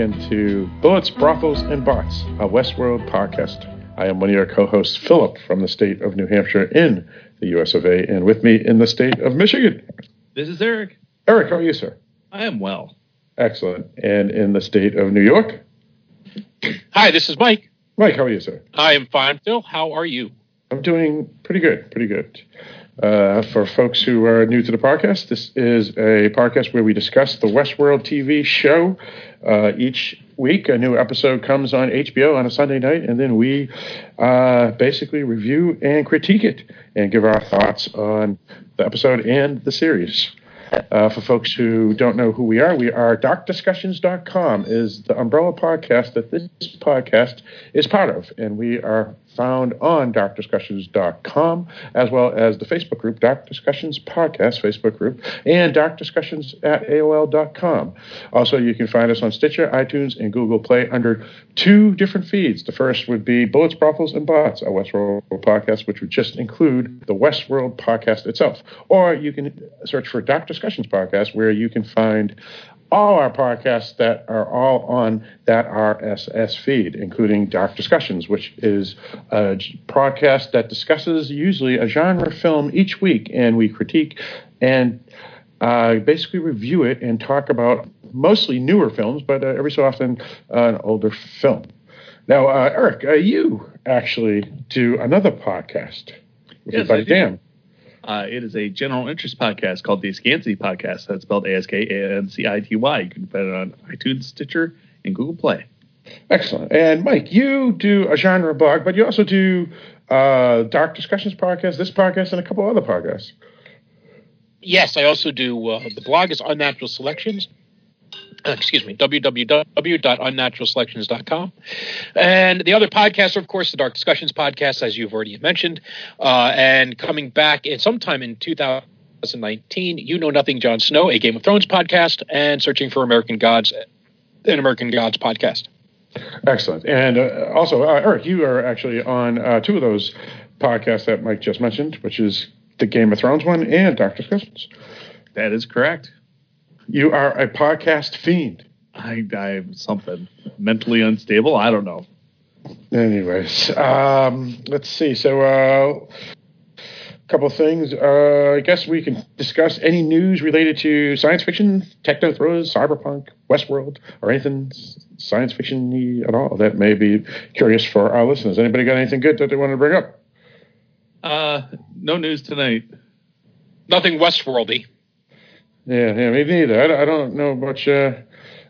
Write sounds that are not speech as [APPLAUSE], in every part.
Hello, welcome once again to Bullets, Brothels, and Bots, a Westworld podcast. I am one of your co-hosts, Philip, from the state of New Hampshire in the U.S. of A., and with me in the state of Michigan. This is Eric. Eric, how are you, sir? I am well. Excellent. And in the state of New York? Hi, this is Mike. Mike, how are you, sir? I am fine, Phil. How are you? I'm doing pretty good, pretty good. Uh, for folks who are new to the podcast, this is a podcast where we discuss the Westworld TV show. Uh, each week, a new episode comes on HBO on a Sunday night, and then we uh, basically review and critique it and give our thoughts on the episode and the series. Uh, for folks who don't know who we are, we are darkdiscussions.com is the umbrella podcast that this podcast is part of. And we are found on darkdiscussions.com as well as the Facebook group, Dark Discussions Podcast Facebook group, and darkdiscussions at AOL.com. Also, you can find us on Stitcher, iTunes, and Google Play under two different feeds. The first would be Bullets, Brothels, and Bots, a Westworld podcast, which would just include the Westworld podcast itself. Or you can search for Dark Discussions Podcast, where you can find all our podcasts that are all on that RSS feed, including Dark Discussions, which is a podcast that discusses usually a genre film each week, and we critique and uh, basically review it and talk about mostly newer films, but uh, every so often uh, an older film. Now, uh, Eric, uh, you actually do another podcast with Yes, your buddy I do. Dan. Uh, it is a general interest podcast called the Askancity Podcast. That's spelled A S K A N C I T Y. You can find it on iTunes, Stitcher, and Google Play. Excellent. And Mike, you do a genre blog, but you also do uh, Dark Discussions podcast, this podcast, and a couple other podcasts. Yes, I also do. Uh, the blog is Unnatural Selections. Uh, excuse me, www.unnaturalselections.com. And the other podcasts are, of course, the Dark Discussions podcast, as you've already mentioned. Uh, and coming back in sometime in 2019, You Know Nothing, Jon Snow, a Game of Thrones podcast, and Searching for American Gods, an American Gods podcast. Excellent. And uh, also, uh, Eric, you are actually on uh, two of those podcasts that Mike just mentioned, which is the Game of Thrones one and Dark Discussions. That is correct. You are a podcast fiend. I, I'm something mentally unstable. I don't know. Anyways, um, let's see. So, uh, a couple of things. Uh, I guess we can discuss any news related to science fiction, techno thrillers, cyberpunk, Westworld, or anything science fiction at all that may be curious for our listeners. Anybody got anything good that they want to bring up? Uh, no news tonight. Nothing Westworldy. Yeah, yeah, me neither. I, don't- I don't know much uh,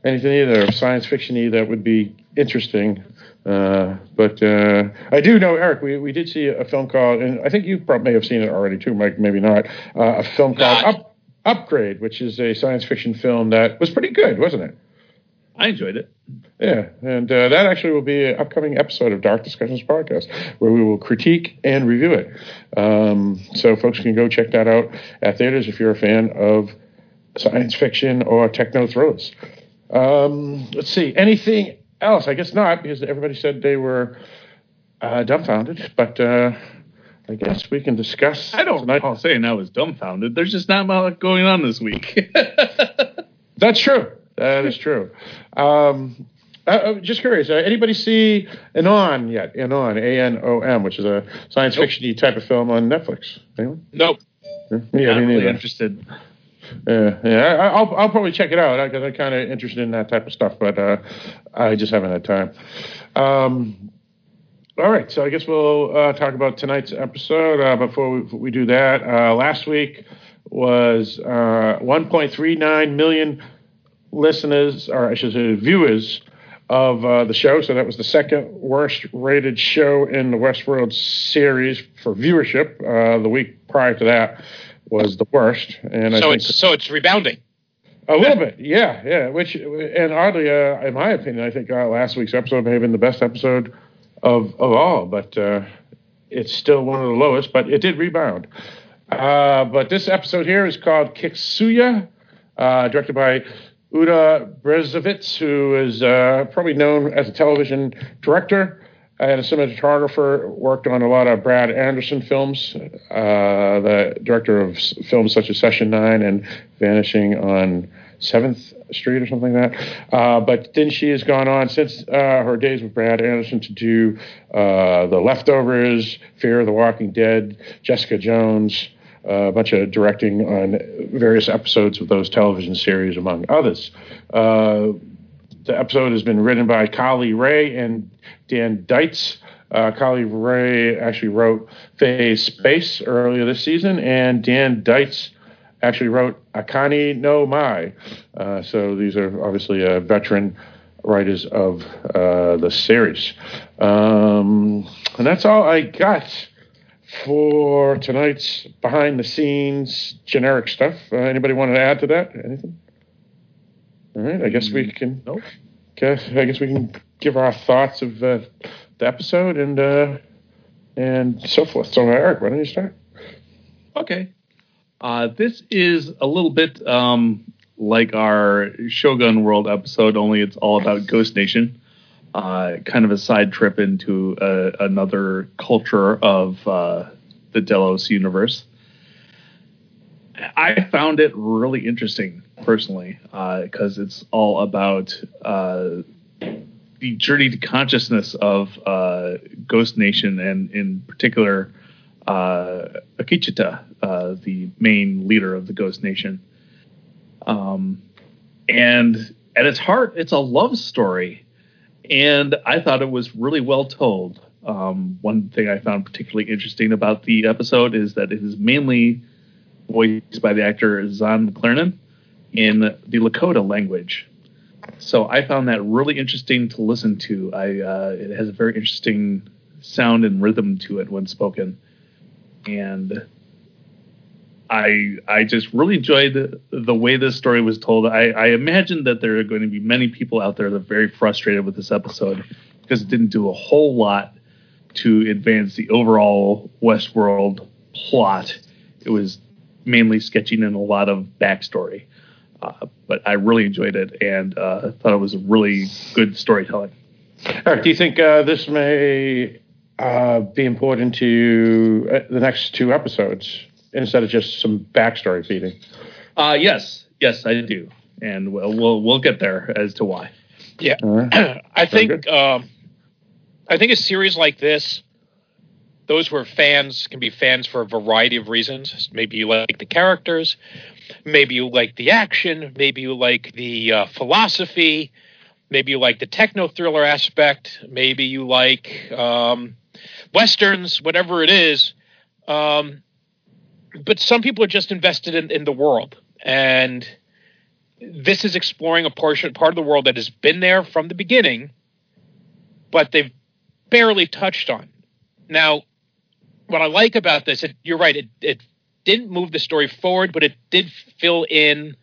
anything either of science fiction that would be interesting. Uh, but uh, I do know, Eric, we, we did see a film called, and I think you probably may have seen it already too, Mike, maybe not, uh, a film called Not. Up, Upgrade, which is a science fiction film that was pretty good, wasn't it? I enjoyed it. Yeah, and uh, that actually will be an upcoming episode of Dark Discussions podcast where we will critique and review it. Um, so folks can go check that out at theaters if you're a fan of science fiction or techno thrillers. Um, let's see, anything else? I guess not because everybody said they were uh, dumbfounded, but uh, I guess we can discuss. I don't recall saying I was dumbfounded. There's just not much going on this week. [LAUGHS] That's true. That is true. Um, uh, uh, just curious. Uh, anybody see Anon yet? Anon, A N O M, which is a science Nope. fiction type of film on Netflix. Anyone? Nope. Yeah, not really interested. Yeah, yeah. I, I'll I'll probably check it out because I'm kind of interested in that type of stuff, but uh, I just haven't had time. Um, all right, so I guess we'll uh, talk about tonight's episode. Uh, before we, we do that, uh, last week was uh, 1.39 million listeners, or I should say viewers, of uh, the show. So that was the second worst rated show in the Westworld series for viewership. Uh, the week prior to that was the worst, and I So it's so it's rebounding. a little bit, yeah, yeah. Which, and oddly, uh, in my opinion, I think uh, last week's episode may have been the best episode of of all, but uh, it's still one of the lowest. But it did rebound. Uh, but this episode here is called Kiksuya, uh, directed by Uta Briesewitz, who is uh, probably known as a television director and a cinematographer. Worked on a lot of Brad Anderson films. uh, the director of films such as Session Nine and Vanishing on Seventh Street or something like that. Uh, but then she has gone on since uh, her days with Brad Anderson to do uh, The Leftovers, Fear of the Walking Dead, Jessica Jones, uh, a bunch of directing on various episodes of those television series, among others. The episode has been written by Carly Wray and Dan Dietz. Uh, Carly Wray actually wrote Phase Space earlier this season, and Dan Dietz actually wrote Akane no Mai. Uh, so these are obviously uh, veteran writers of uh, the series. Um, and that's all I got for tonight's behind the scenes generic stuff. Uh, anybody want to add to that? Anything? All right, I guess we can. Nope. Guess, I guess we can give our thoughts of uh, the episode and uh, and so forth. So, Eric, why don't you start? Okay. Uh, this is a little bit um, like our Shogun World episode, only it's all about Ghost Nation. Uh, kind of a side trip into uh, another culture of uh, the Delos universe. I found it really interesting personally because it's all about uh, the journey to consciousness of uh, Ghost Nation and, in particular, uh, Akecheta, uh, the main leader of the Ghost Nation. Um, and at its heart, it's a love story. And I thought it was really well told. Um, one thing I found particularly interesting about the episode is that it is mainly voiced by the actor Zahn McClarnon in the Lakota language. So I found that really interesting to listen to. I uh, it has a very interesting sound and rhythm to it when spoken, and I I just really enjoyed the, the way this story was told. I, I imagine that there are going to be many people out there that are very frustrated with this episode because it didn't do a whole lot to advance the overall Westworld plot. It was mainly sketching in a lot of backstory. Uh, but I really enjoyed it and uh, thought it was a really good storytelling. Eric, do you think uh, this may uh, be important to uh, the next two episodes instead of just some backstory feeding? Uh, yes, yes, I do, and we'll we'll, we'll get there as to why. Yeah, All right. [CLEARS THROAT] I think um, I think a series like this, those who are fans can be fans for a variety of reasons. Maybe you like the characters, maybe you like the action, maybe you like the uh, philosophy, maybe you like the techno thriller aspect, maybe you like um, westerns, whatever it is. Um, but some people are just invested in, in the world, and this is exploring a portion part of the world that has been there from the beginning, but they've barely touched on. Now, what I like about this, it, you're right, it, it didn't move the story forward, but it did fill in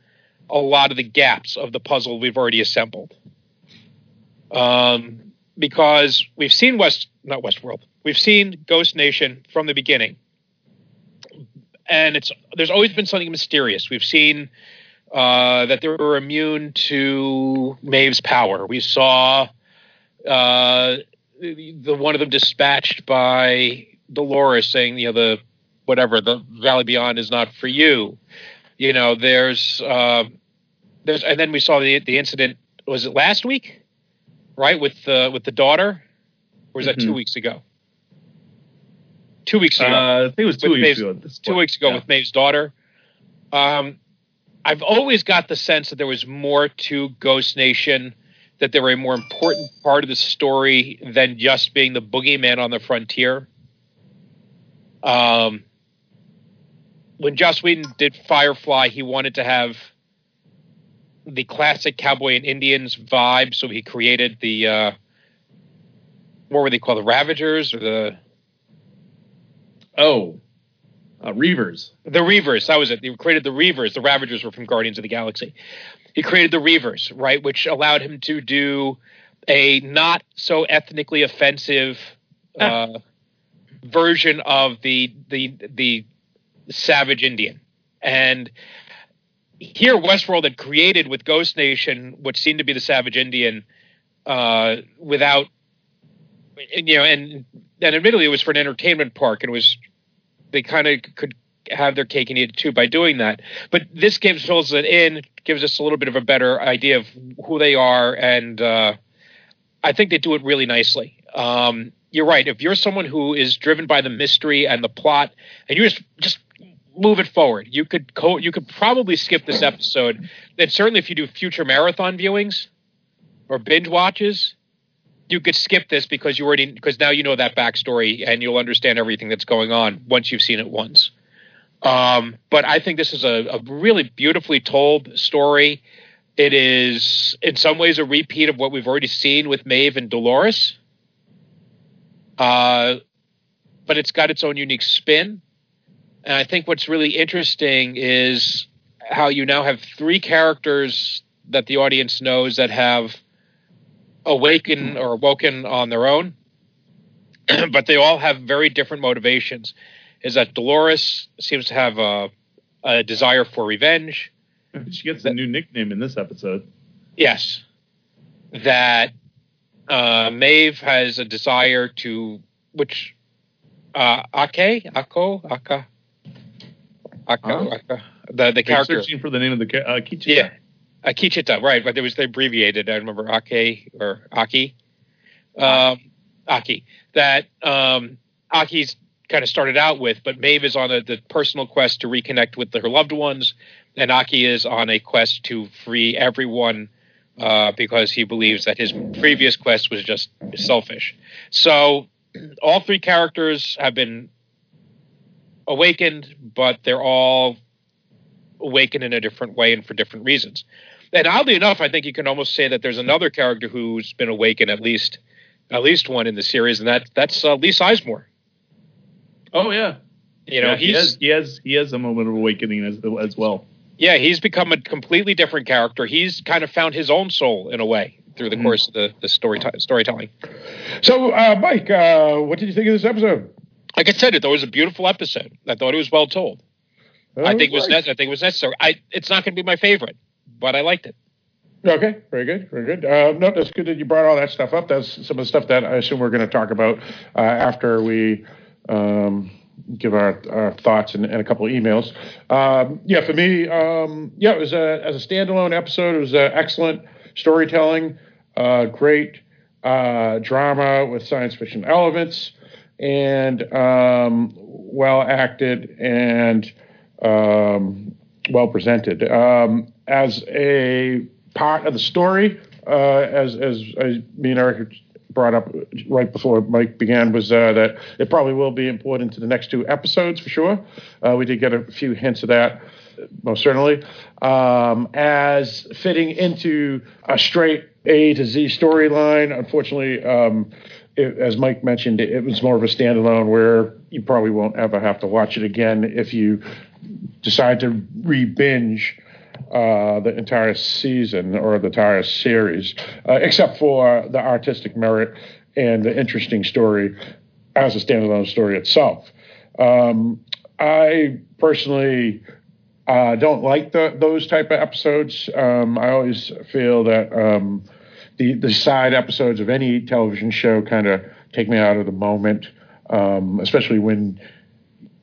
a lot of the gaps of the puzzle we've already assembled. Um, because we've seen West, not Westworld, we've seen Ghost Nation from the beginning, and it's there's always been something mysterious. We've seen uh, that they were immune to Maeve's power. We saw uh, the, the one of them dispatched by Dolores saying, you know, the whatever the Valley Beyond is not for you. You know, there's uh, there's and then we saw the the incident. Was it last week? Right with the with the daughter, or was that two Mhm. weeks ago? Two weeks ago Uh, I think it was two weeks Maeve's- ago. two weeks ago Yeah. with Maeve's daughter. Um, I've always got the sense that there was more to Ghost Nation, that they were a more important part of the story than just being the boogeyman on the frontier. Um, when Joss Whedon did Firefly, he wanted to have the classic cowboy and Indians vibe, so he created the uh, what were they called, the Ravagers or the Oh, uh, Reavers. The Reavers, that was it. He created the Reavers. The Ravagers were from Guardians of the Galaxy. He created the Reavers, right, which allowed him to do a not so ethnically offensive uh, version of the the the savage Indian. And here, Westworld had created with Ghost Nation what seemed to be the savage Indian uh, without, you know, and and admittedly, it was for an entertainment park, and it was they kind of could have their cake and eat it too by doing that. But this gives fills it in, gives us a little bit of a better idea of who they are, and uh, I think they do it really nicely. Um, you're right. If you're someone who is driven by the mystery and the plot, and you just just move it forward, you could co- you could probably skip this episode. And certainly, if you do future marathon viewings or binge watches, you could skip this because you already because now you know that backstory and you'll understand everything that's going on once you've seen it once. Um, but I think this is a, a, really beautifully told story. It is in some ways a repeat of what we've already seen with Maeve and Dolores. Uh, but it's got its own unique spin. And I think what's really interesting is how you now have three characters that the audience knows that have awakened or woken on their own, [CLEARS THROAT] but they all have very different motivations. Is that Dolores seems to have a, a desire for revenge. She gets a new nickname in this episode. Yes. That uh, Maeve has a desire to, which, uh, Ake, Ako, Aka, Ako, Aka, the the character. searching for the name of the uh, Kichita. Yeah, Akecheta, right? But it was they abbreviated. I remember Ake or Aki, um, Aki. That um, Aki's kind of started out with, but Maeve is on a, the personal quest to reconnect with her loved ones, and Aki is on a quest to free everyone uh, because he believes that his previous quest was just selfish. So all three characters have been awakened, but they're all awakened in a different way and for different reasons. And oddly enough, I think you can almost say that there's another character who's been awakened at least at least one in the series, and that that's uh, Lee Sizemore. Oh yeah, you know yeah, he has he has he has a moment of awakening as as well. Yeah, he's become a completely different character. He's kind of found his own soul in a way through the mm-hmm. course of the, the story t- storytelling. So, uh, Mike, uh, what did you think of this episode? Like I said, it was a beautiful episode. I thought it was well told. I think was ne- I think it was necessary. I it's not going to be my favorite, but I liked it. Okay, very good, very good. Uh, no, that's good that you brought all that stuff up. That's some of the stuff that I assume we're going to talk about uh, after we um, give our, our thoughts and, and, a couple of emails. Um, yeah, for me, um, yeah, it was a, as a standalone episode. It was excellent storytelling, uh, great uh, drama with science fiction elements, and um, well acted and um, well presented. Um, as a part of the story, uh, as as, as me and Eric brought up right before Mike began was uh, that it probably will be important to the next two episodes for sure. Uh, we did get a few hints of that, most certainly. Um, as fitting into a straight A to Z storyline, unfortunately, um, it, as Mike mentioned, it, it was more of a standalone where you probably won't ever have to watch it again if you decide to re binge uh, the entire season or the entire series, uh, except for the artistic merit and the interesting story as a standalone story itself. Um, I personally uh, don't like the, those type of episodes. Um, I always feel that um, the the side episodes of any television show kind of take me out of the moment, um, especially when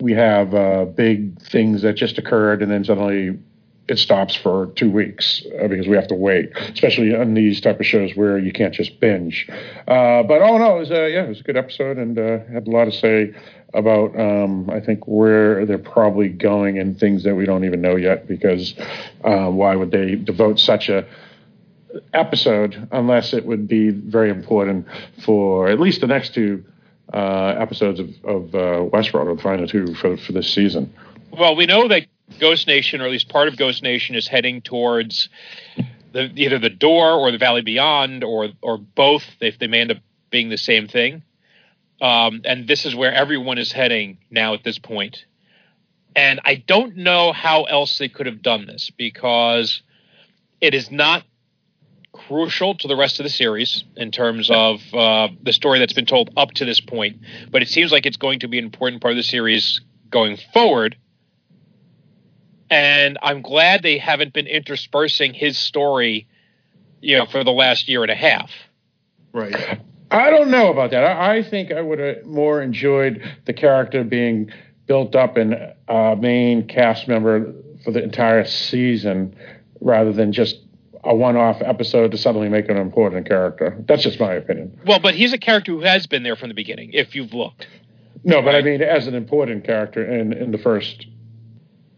we have uh, big things that just occurred and then suddenly it stops for two weeks uh, because we have to wait, especially on these type of shows where you can't just binge. Uh, but oh no, it was uh, yeah, it was a good episode and uh, had a lot to say about um, I think where they're probably going and things that we don't even know yet because uh, why would they devote such a episode unless it would be very important for at least the next two uh, episodes of, of Westworld or the final two for for this season. Well, we know that Ghost Nation, or at least part of Ghost Nation, is heading towards the, either the door or the Valley Beyond, or or both. They, they may end up being the same thing. Um, and this is where everyone is heading now at this point. And I don't know how else they could have done this because it is not crucial to the rest of the series in terms of uh, the story that's been told up to this point. But it seems like it's going to be an important part of the series going forward and I'm glad they haven't been interspersing his story, you know, for the last year and a half. Right. I don't know about that. I, I think I would have more enjoyed the character being built up in a uh, main cast member for the entire season rather than just a one-off episode to suddenly make an important character. That's just my opinion. Well, but he's a character who has been there from the beginning. If you've looked, no, but I mean as an important character in in the first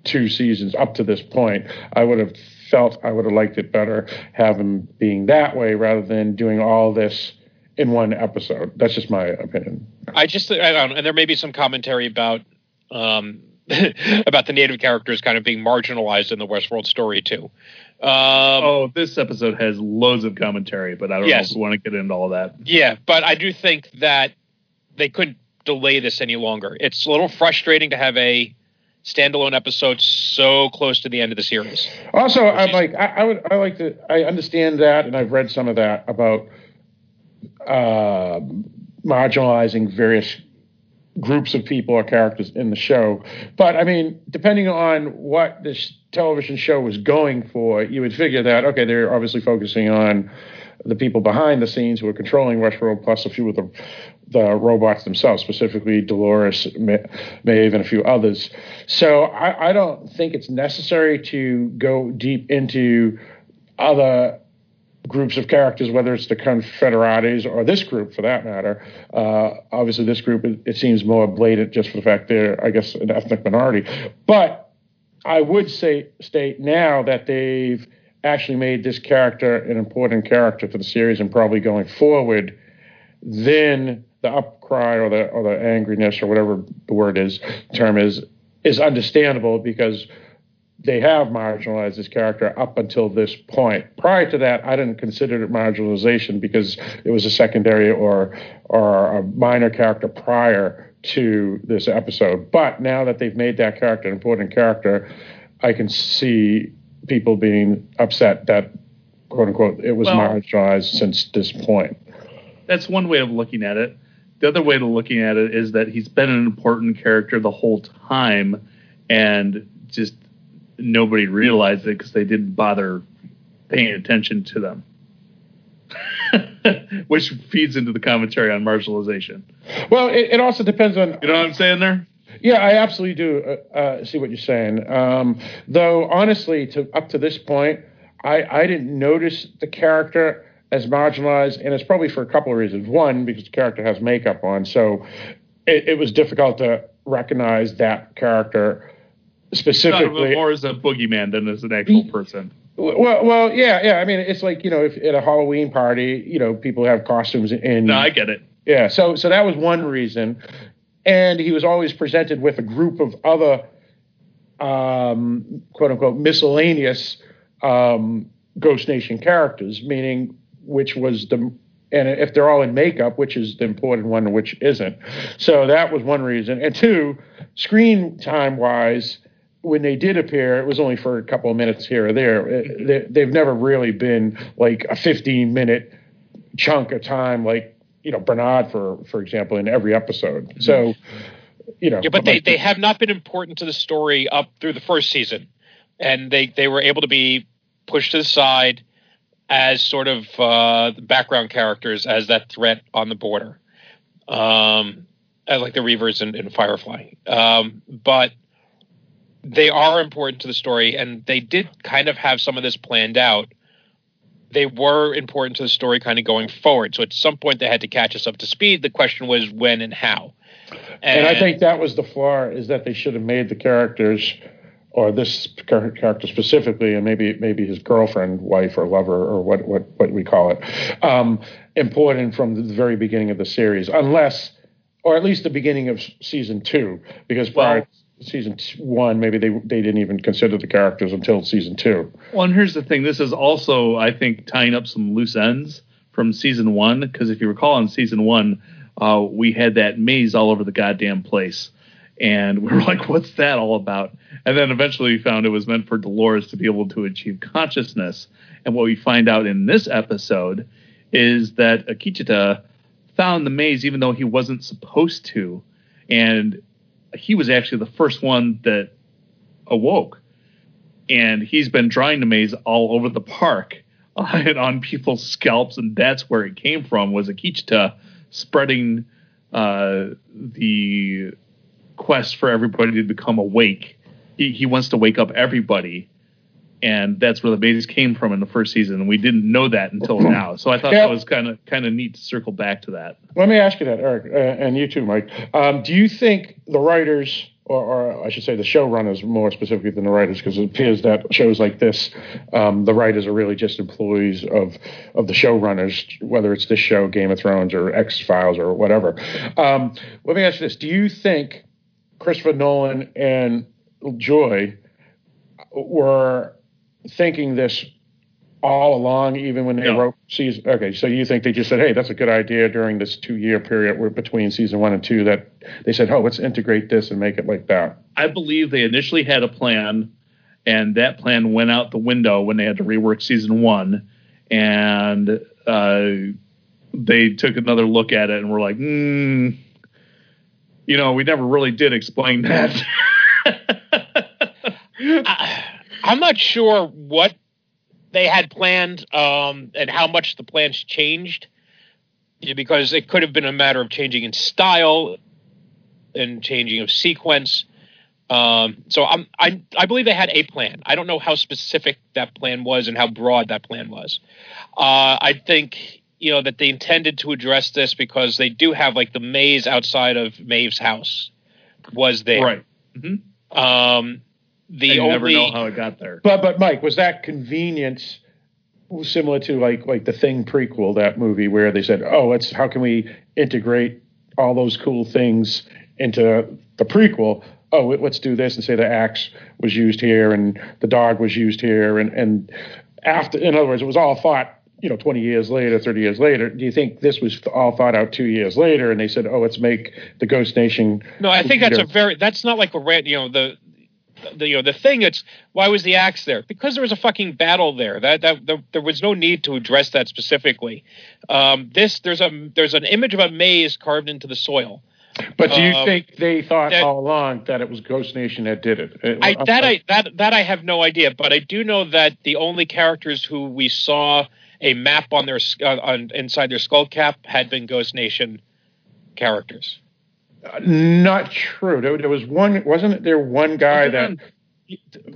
two seasons up to this point, I would have felt I would have liked it better have him being that way rather than doing all this in one episode. That's just my opinion. I just I don't know, and there may be some commentary about um, [LAUGHS] about the native characters kind of being marginalized in the Westworld story too. Um, oh, this episode has loads of commentary, but I don't yes. know if we want to get into all that. Yeah, but I do think that they couldn't delay this any longer. It's a little frustrating to have a standalone episode so close to the end of the series. Also, I'm like I, I, would I like to I understand that, and I've read some of that about uh, marginalizing various groups of people or characters in the show. But I mean, depending on what this television show was going for, you would figure that okay, they're obviously focusing on the people behind the scenes who are controlling Westworld, plus a few of the the robots themselves, specifically Dolores, Maeve, and a few others. So I, I don't think it's necessary to go deep into other groups of characters, whether it's the Confederates or this group for that matter. Uh, obviously, this group, it, it, seems more blatant just for the fact they're, I guess, an ethnic minority. But I would say state now that they've actually made this character an important character for the series and probably going forward, then the upcry or the or the angriness or whatever the word is term is is understandable because they have marginalized this character up until this point. Prior to that, I didn't consider it marginalization because it was a secondary or or a minor character prior to this episode. But now that they've made that character an important character, I can see people being upset that quote unquote it was well, marginalized since this point. That's one way of looking at it. The other way of looking at it is that he's been an important character the whole time and just nobody realized it because they didn't bother paying attention to them. [LAUGHS] Which feeds into the commentary on marginalization. Well, it, it, also depends on. You know what I'm saying there? Yeah, I absolutely do uh, uh, see what you're saying. Um, though, honestly, to up to this point, I, I didn't notice the character as marginalized, and it's probably for a couple of reasons. One, because the character has makeup on, so it, it was difficult to recognize that character specifically more as a boogeyman than as an actual person. Well, well, yeah, yeah. I mean, it's like you know, if at a Halloween party, you know, people have costumes in. No, I get it. Yeah, so so that was one reason, and he was always presented with a group of other, um, quote unquote, miscellaneous um, Ghost Nation characters, meaning which was the and if they're all in makeup, which is the important one, which isn't. So that was one reason, and two, screen time wise when they did appear, it was only for a couple of minutes here or there. They, have never really been like a 15 minute chunk of time, like you know Bernard, for for example, in every episode. Mm-hmm. So, you know, yeah, but they, they have not been important to the story up through the first season, and they they were able to be pushed to the side as sort of uh, background characters as that threat on the border, um, like the Reavers and, and Firefly. Um, but they are important to the story, and they did kind of have some of this planned out. They were important to the story kind of going forward. So at some point they had to catch us up to speed. The question was when and how. And, and I think that was the flaw is that they should have made the characters or this character specifically, and maybe maybe his girlfriend, wife, or lover, or what what what we call it, um, important from the very beginning of the series, unless, or at least the beginning of season two, because prior well, season one, maybe they they didn't even consider the characters until season two. Well, and here's the thing: this is also, I think, tying up some loose ends from season one. Because if you recall, in season one, uh, we had that maze all over the goddamn place, and we were [LAUGHS] like, "What's that all about?" And then eventually we found it was meant for Dolores to be able to achieve consciousness. And what we find out in this episode is that Akecheta found the maze even though he wasn't supposed to. And he was actually the first one that awoke, and he's been drawing the maze all over the park [LAUGHS] and on people's scalps, and that's where it came from. Was Akecheta spreading uh, the quest for everybody to become awake. He, he wants to wake up everybody, and that's where the babies came from in the first season. And we didn't know that until [CLEARS THROAT] now. So I thought Yeah. that was kind of kind of neat to circle back to that. Let me ask you that, Eric, uh, and you too, Mike. Um, do you think the writers, or, or I should say the showrunners more specifically than the writers, because it appears that shows like this, um, the writers are really just employees of, of the showrunners, whether it's this show, Game of Thrones, or X Files, or whatever. Um, let me ask you this. Do you think Christopher Nolan and Joy were thinking this all along, even when they No. wrote season. Okay, so you think they just said, "Hey, that's a good idea" during this two-year period where- between season one and two that they said, "Oh, let's integrate this and make it like that." I believe they initially had a plan, and that plan went out the window when they had to rework season one, and uh, they took another look at it and were like, mm, you know, we never really did explain that. [LAUGHS] I, I'm not sure what they had planned um, and how much the plans changed because it could have been a matter of changing in style and changing of sequence. Um, so I'm, I, I believe they had a plan. I don't know how specific that plan was and how broad that plan was. Uh, I think you know that they intended to address this because they do have like the maze outside of Maeve's house was there. right. hmm Um, the you only never know how it got there. But but Mike, was that convenience similar to like like the Thing prequel, that movie where they said, "Oh, let's how can we integrate all those cool things into the prequel?" Oh, let's do this and say the axe was used here and the dog was used here and and after, in other words, it was all thought. You know, twenty years later, thirty years later. Do you think this was all thought out two years later? And they said, "Oh, let's make the Ghost Nation." No, I think that's a very that's not like a you know the the you know the thing it's why was the axe there? Because there was a fucking battle there. That that there, there was no need to address that specifically. Um this there's a there's an image of a maze carved into the soil. But do you Um, think they thought that- all along that it was Ghost Nation that did it? It- I that I that that I have no idea but I do know that the only characters who we saw a map on their uh, on inside their skull cap had been Ghost Nation characters Not true. There, there was one, wasn't there one guy that,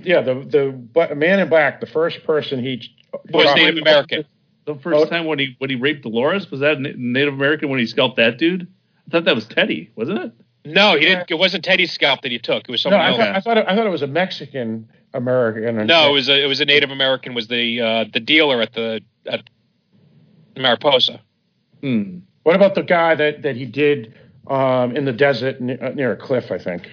yeah, the the but man in black, the first person he was Native American The first Oh. time when he when he raped Dolores was that Na- Native American when he scalped that dude? I thought that was Teddy, wasn't it? no he didn't it wasn't Teddy's scalp that he took it was No, someone I else thought, I thought it, I thought it was a Mexican American. No, it was a it was a Native American was the uh, the dealer at the at Mariposa. Hmm. What about the guy that that he did um, in the desert near, uh, near a cliff? I think.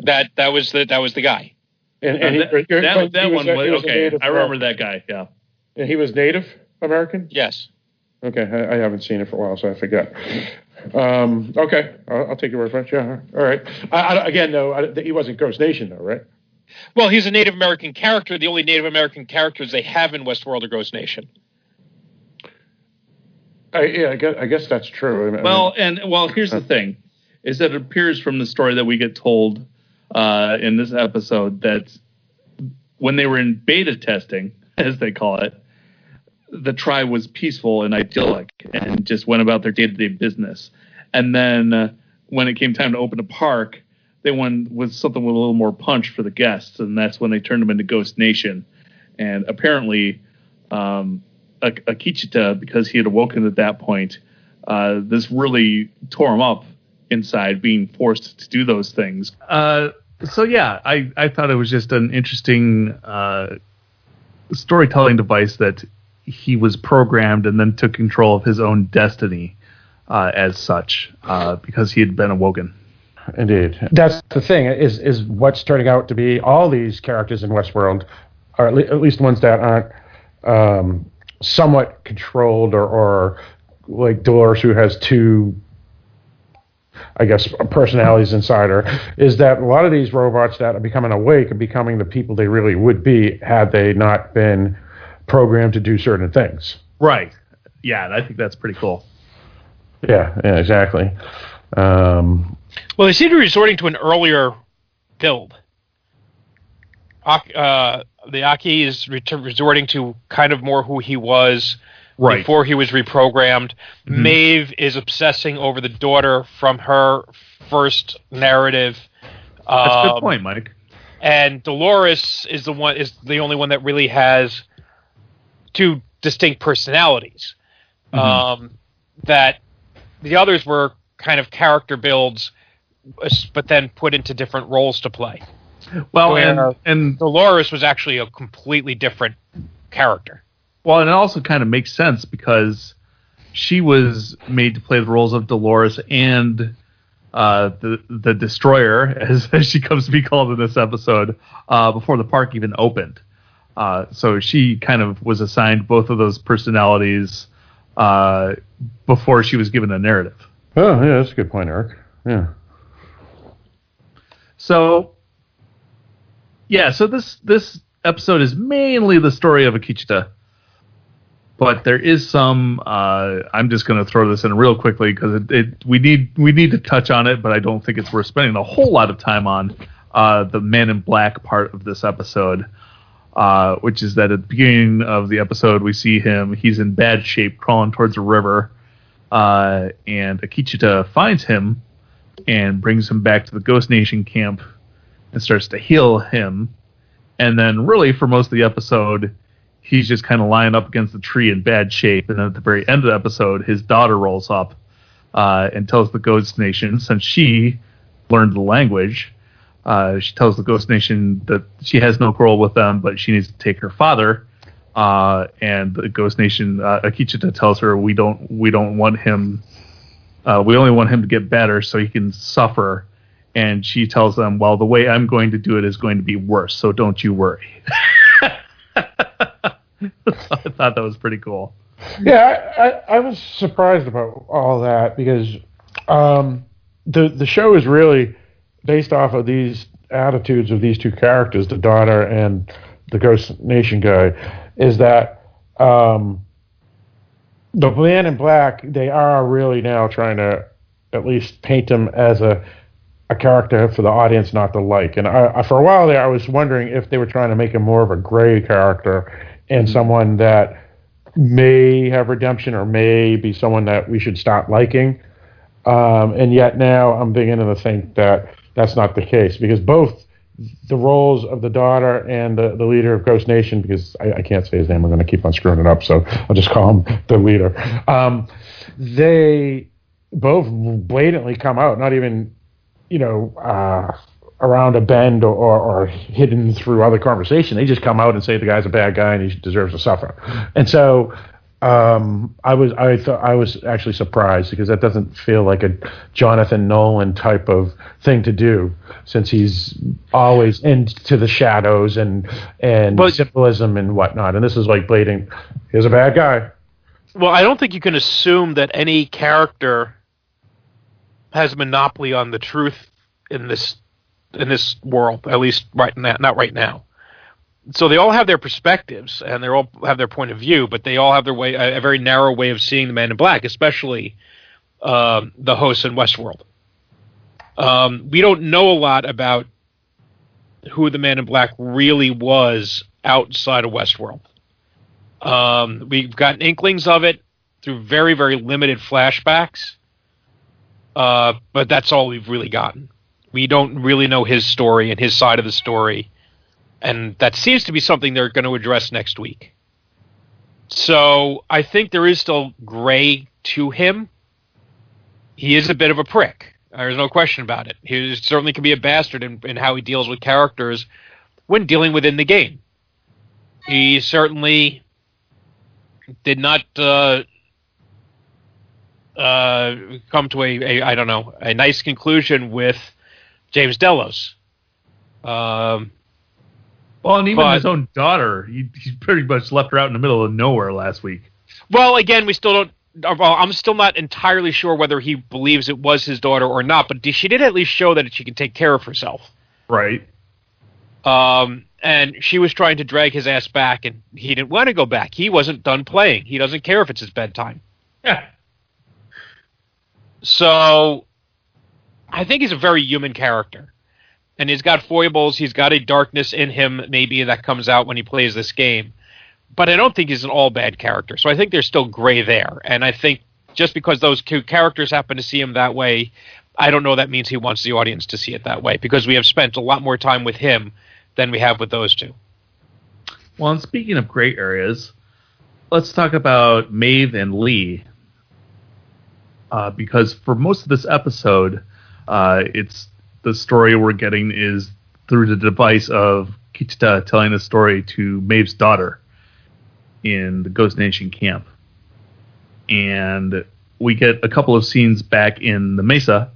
That that was the that was the guy. And, Uh, and he- that, you're- that, he that one a- was, okay. Native I remember American. that guy. Yeah. And he was Native American. Yes. Okay, I, I haven't seen it for a while, so I forget. Um, okay, I'll, I'll take your word for it. Yeah, all right. I, I, again, though, I, he wasn't Ghost Nation, though, right? Well, he's a Native American character. The only Native American characters they have in Westworld are Ghost Nation. I, yeah, I guess, I guess that's true. I mean- Well, and well, here's the thing: is that it appears from the story that we get told uh, in this episode that when they were in beta testing, [LAUGHS] as they call it, the tribe was peaceful and idyllic and just went about their day to day business. And then uh, when it came time to open a park, they went with something with a little more punch for the guests, and that's when they turned them into Ghost Nation. And apparently, um, Akecheta, because he had awoken at that point, uh, this really tore him up inside, being forced to do those things. Uh, so yeah, I, I thought it was just an interesting uh, storytelling device that he was programmed and then took control of his own destiny uh, as such uh, because he had been awoken. Indeed. That's the thing is is what's turning out to be all these characters in Westworld, or at, le- at least ones that aren't um, somewhat controlled, or, or like Dolores, who has two, I guess, personalities inside her, is that a lot of these robots that are becoming awake are becoming the people they really would be had they not been programmed to do certain things. Right. Yeah, and I think that's pretty cool. Yeah, yeah, exactly. Um, Well, they seem to be resorting to an earlier build. Uh, the Aki is ret- resorting to kind of more who he was Right. before he was reprogrammed. Maeve is obsessing over the daughter from her first narrative, That's a good Um, point, Mike. and Dolores is the one is the only one that really has two distinct personalities. Mhm. Um, that the others were kind of character builds, but then put into different roles to play. Well, where- and and Dolores was actually a completely different character. well, and it also kind of makes sense because she was made to play the roles of Dolores and uh, the the destroyer, [LAUGHS] as, as she comes to be called in this episode, uh, before the park even opened. Uh, so she kind of was assigned both of those personalities uh, before she was given a narrative. Oh, yeah, that's a good point, Eric. Yeah. So, yeah, so this this episode is mainly the story of Akecheta, but there is some. Uh, I'm just going to throw this in real quickly because it, it we need we need to touch on it, but I don't think it's worth spending a whole lot of time on uh, the Man in Black part of this episode. Uh, which is that at the beginning of the episode, we see him. He's in bad shape, crawling towards a river, uh, and Akecheta finds him and brings him back to the Ghost Nation camp and starts to heal him. And then, really, for most of the episode, he's just kind of lying up against the tree in bad shape. And then at the very end of the episode, his daughter rolls up uh, and tells the Ghost Nation, since she learned the language, uh, she tells the Ghost Nation that she has no quarrel with them, but she needs to take her father. Uh, and the Ghost Nation, uh, Akecheta tells her, "We don't, we don't want him uh, we only want him to get better so he can suffer. And she tells them, well, the way I'm going to do it is going to be worse, so don't you worry. [LAUGHS] I thought that was pretty cool. Yeah, I, I, I was surprised about all that because um, the the show is really based off of these attitudes of these two characters, the daughter and the Ghost Nation guy. Is that um, the man in black? They are really now trying to at least paint him as a a character for the audience not to like. And I, I, for a while there, I was wondering if they were trying to make him more of a gray character and someone that may have redemption or may be someone that we should stop liking. Um, and yet now I'm beginning to think that that's not the case because both the roles of the daughter and the, the leader of Ghost Nation, because I, I can't say his name, I'm going to keep on screwing it up, so I'll just call him [LAUGHS] the leader. Um, they both blatantly come out, not even, you know, uh, around a bend or, or, or, hidden through other conversation. They just come out and say the guy's a bad guy and he deserves to suffer. And so um, I was I thought I was actually surprised because that doesn't feel like a Jonathan Nolan type of thing to do since he's always into the shadows and and But- symbolism and whatnot. And this is like blatant. Here's a bad guy. Well, I don't think you can assume that any character has monopoly on the truth in this in this world, at least right now, not right now. So they all have their perspectives and they all have their point of view, but they all have their way a, a very narrow way of seeing the Man in Black, especially um, the hosts in Westworld. Um, we don't know a lot about who the Man in Black really was outside of Westworld. Um, we've gotten inklings of it through very, very limited flashbacks, uh, but that's all we've really gotten. We don't really know his story and his side of the story, and that seems to be something they're going to address next week. So I think there is still gray to him. He is a bit of a prick. There's no question about it. He certainly can be a bastard in, in how he deals with characters when dealing within the game. He certainly did not uh, uh, come to a, a I don't know a nice conclusion with James Delos. Um, Well, and even But- his own daughter, he, he pretty much left her out in the middle of nowhere last week. well, again, we still don't. Well, I'm still not entirely sure whether he believes it was his daughter or not, but she did at least show that she can take care of herself. Right. Um, and she was trying to drag his ass back, and he didn't want to go back. He wasn't done playing. He doesn't care if it's his bedtime. Yeah. [LAUGHS] So I think he's a very human character. And he's got foibles, he's got a darkness in him maybe that comes out when he plays this game. But I don't think he's an all bad character. So I think there's still gray there. And I think just because those two characters happen to see him that way I don't know that means he wants the audience to see it that way because we have spent a lot more time with him than we have with those two. Well, and speaking of gray areas, let's talk about Maeve and Lee. Uh, because for most of this episode, uh, it's the story we're getting is through the device of Kichita telling the story to Maeve's daughter in the Ghost Nation camp. And we get a couple of scenes back in the Mesa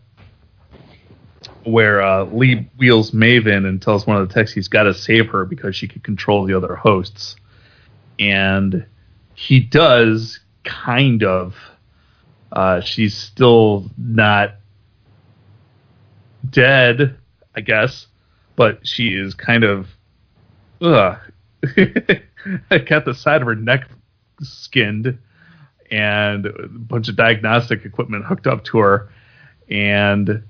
where uh, Lee wheels Maeve in and tells one of the techs he's got to save her because she can control the other hosts. And he does, kind of. Uh, she's still not dead, I guess, but she is kind of. Ugh. [LAUGHS] got the side of her neck skinned and a bunch of diagnostic equipment hooked up to her. And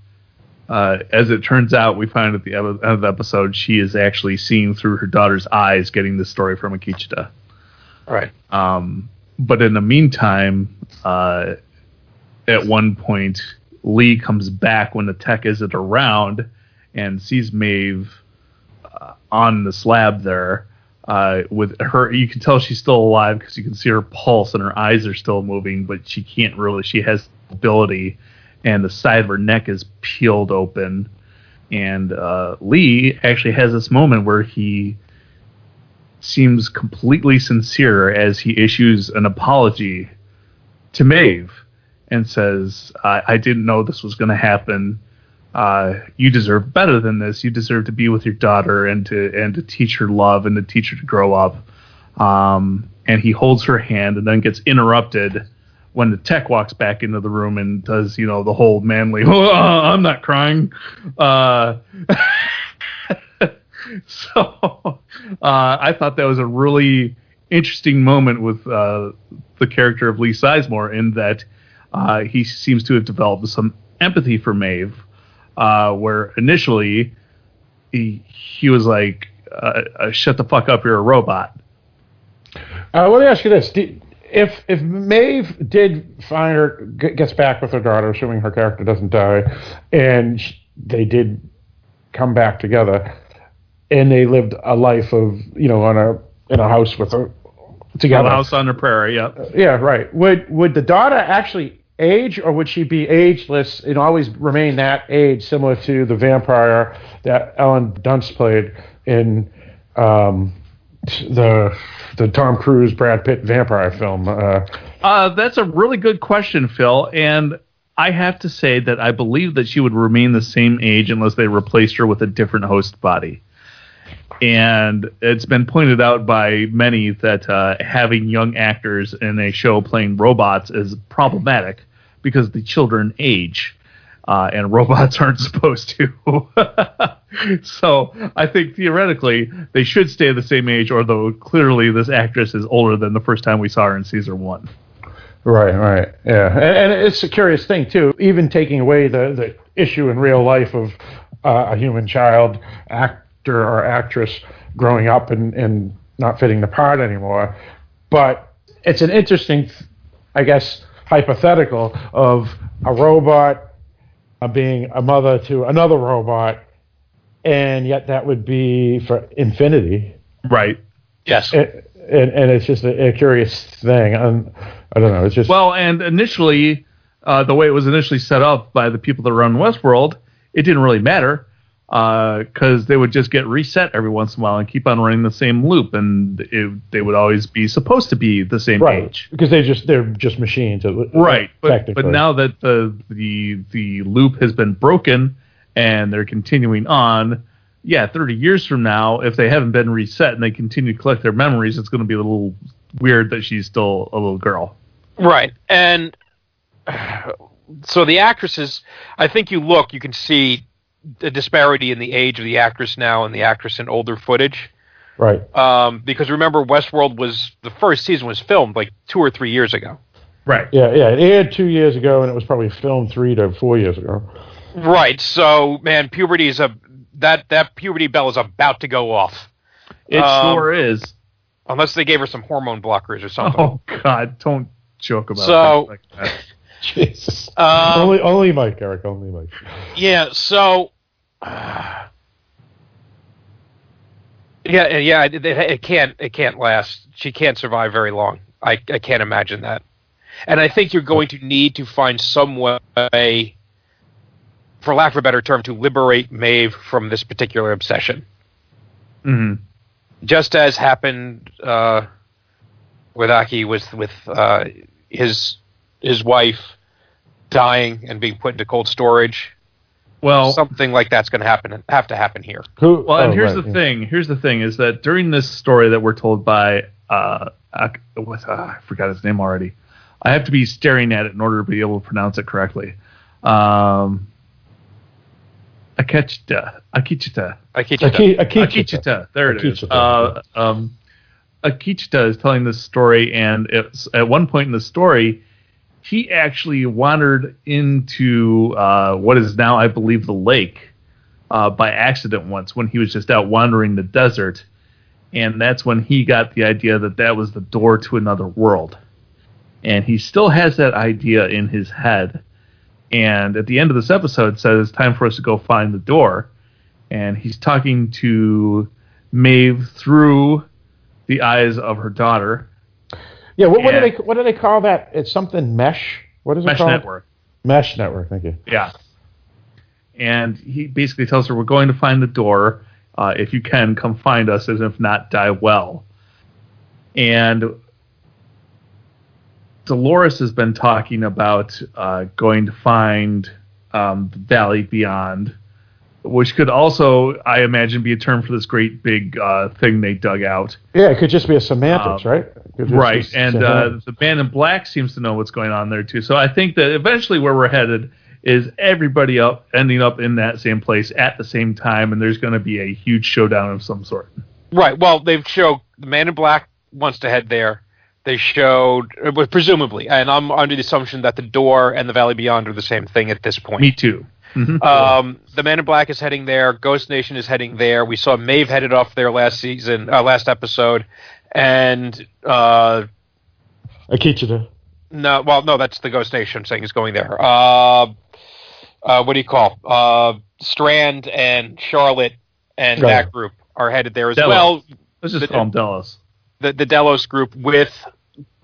uh, as it turns out, we find at the end of the episode, she is actually seeing through her daughter's eyes, getting the story from Akecheta. Right. Um, but in the meantime, uh, at one point, Lee comes back when the tech isn't around and sees Maeve uh, on the slab there. Uh, with her, you can tell she's still alive because you can see her pulse and her eyes are still moving, but she can't really. She has ability, and the side of her neck is peeled open. And uh, Lee actually has this moment where he seems completely sincere as he issues an apology to Maeve and says, I, I didn't know this was going to happen. Uh, you deserve better than this. You deserve to be with your daughter and to and to teach her love and to teach her to grow up. Um, and he holds her hand and then gets interrupted when the tech walks back into the room and does you know the whole manly. Oh, [LAUGHS] I'm not crying. Uh, [LAUGHS] so uh, I thought that was a really interesting moment with uh, the character of Lee Sizemore in that uh, he seems to have developed some empathy for Maeve, uh, where initially he, he was like, uh, uh, "Shut the fuck up, you're a robot." Uh, let me ask you this: Did, if if Maeve did find her g- gets back with her daughter, assuming her character doesn't die, and sh- they did come back together, and they lived a life of you know on a in a house with her together. House on the prairie, yeah. Yeah, right. Would would the daughter actually age, or would she be ageless and always remain that age, similar to the vampire that Ellen Dunst played in um, the the Tom Cruise Brad Pitt vampire film? Uh, Uh, that's a really good question, Phil. And I have to say that I believe that she would remain the same age unless they replaced her with a different host body. And it's been pointed out by many that uh, having young actors in a show playing robots is problematic because the children age. Uh, and [LAUGHS] robots aren't supposed to. [LAUGHS] so I think theoretically they should stay the same age, although clearly this actress is older than the first time we saw her in season one. Right, right, yeah, and, and it's a curious thing too. Even taking away the the issue in real life of uh, a human child actor or actress growing up and and not fitting the part anymore, but it's an interesting, I guess, hypothetical of a robot uh, being a mother to another robot, and yet that would be for infinity. Right. Yes. and, and, and it's just a, a curious thing. And I don't know. It's just Well, and initially, uh, the way it was initially set up by the people that run Westworld, it didn't really matter because they would just get reset every once in a while and keep on running the same loop, and it, they would always be supposed to be the same right age. because they just they're just machines. uh, Right, but but now that the the the loop has been broken and they're continuing on, yeah, thirty years from now, if they haven't been reset and they continue to collect their memories, it's going to be a little weird that she's still a little girl. Right. And [SIGHS] so the actresses, I think you look, you can see the disparity in the age of the actress now and the actress in older footage. right. Um, because remember, Westworld was the first season was filmed like two or three years ago. Right. Yeah, yeah. It aired two years ago, and it was probably filmed three to four years ago. Right. So, man, puberty is a that that puberty bell is about to go off. It Um, sure is. Unless they gave her some hormone blockers or something. Oh God! Don't joke about So- things like that. [LAUGHS] Jesus. Um, only, only Mike, Eric. Only Mike. Yeah. So. Uh, [SIGHS] yeah, yeah. It, it, can't. It can't last. She can't survive very long. I, I can't imagine that. And I think you're going to need to find some way, for lack of a better term, to liberate Maeve from this particular obsession. hmm Just as happened uh, with Aki with with uh, his his wife dying and being put into cold storage. Well, Something like that's going to happen. Have to happen here. Who? Well, and oh, here's right, the yeah. thing. Here's the thing: is that during this story that we're told by uh, Ak- uh, I forgot his name already. I have to be staring at it in order to be able to pronounce it correctly. Um, Akechita, Akichita, Akechita. Akichita. Akichita. There it is. Akichita, Uh, um, Akichita is telling this story, and it's, at one point in the story, he actually wandered into uh, what is now, I believe, the lake uh, by accident once when he was just out wandering the desert, and that's when he got the idea that that was the door to another world, and he still has that idea in his head. And at the end of this episode, says it's time for us to go find the door and he's talking to Maeve through the eyes of her daughter. Yeah. What, what do they? What do they call that? It's something mesh. What is it Mesh called? network. Mesh network. Thank you. Yeah. And he basically tells her, "We're going to find the door. Uh, if you can, come find us, and if not, die well." And Dolores has been talking about uh, going to find um, the Valley Beyond, which could also, I imagine, be a term for this great big uh, thing they dug out. Yeah, it could just be a semantics, Um, right? It just right and uh, the man in black seems to know what's going on there too so i think that eventually where we're headed is everybody up ending up in that same place at the same time and there's going to be a huge showdown of some sort Right. Well, they've showed the Man in Black wants to head there. They showed, uh, presumably, and I'm under the assumption that the door and the Valley Beyond are the same thing at this point. me too Mhm. Um, the Man in Black is heading there. Ghost Nation is heading there. We saw Maeve headed off there last season, uh, last episode, and uh, Akecheta. no, well, no, that's the Ghost Nation saying is going there. Uh, uh, what do you call? Uh, Strand and Charlotte and Right. that group are headed there as Delos. well. let's just the- call him delos the, the Delos group with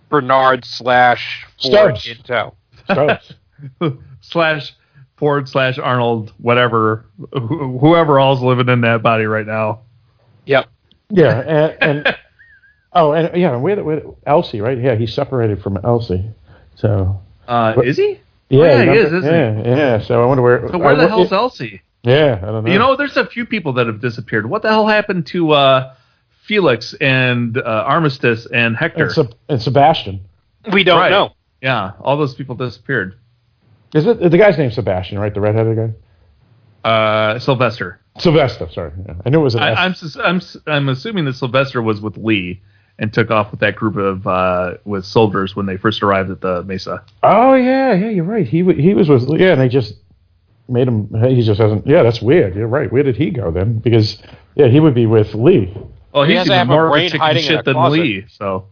Bernard slash Ford Stubbs. in [LAUGHS] tow. [LAUGHS] Slash ford slash arnold whatever wh- whoever all's living in that body right now Yep. yeah, and, and [LAUGHS] oh, and yeah, with with Elsie, right? Yeah, he's separated from Elsie. So uh, But- is he yeah, yeah, he is, isn't yeah, yeah. So I wonder where. so where I the wo- hell's elsie Yeah, I don't know. You know, there's a few people that have disappeared. What the hell happened to uh, Felix and uh, Armistice and Hector? and, Seb- and Sebastian. We don't Right. know. yeah, all those people disappeared. Is it the guy's name Sebastian, right? The redheaded guy. Uh, Sylvester. Sylvester. Sorry, yeah. I knew it was an I, S. I'm, sus- I'm s- I'm assuming that Sylvester was with Lee and took off with that group of uh, with soldiers when they first arrived at the Mesa. Oh yeah, yeah, you're right. He he was with yeah, and they just made him. He just hasn't. Yeah, that's weird. You're right. Where did he go then? Because yeah, he would be with Lee. Oh, He he's has to even have more of a brain chicken hiding in a shit than closet. Lee. So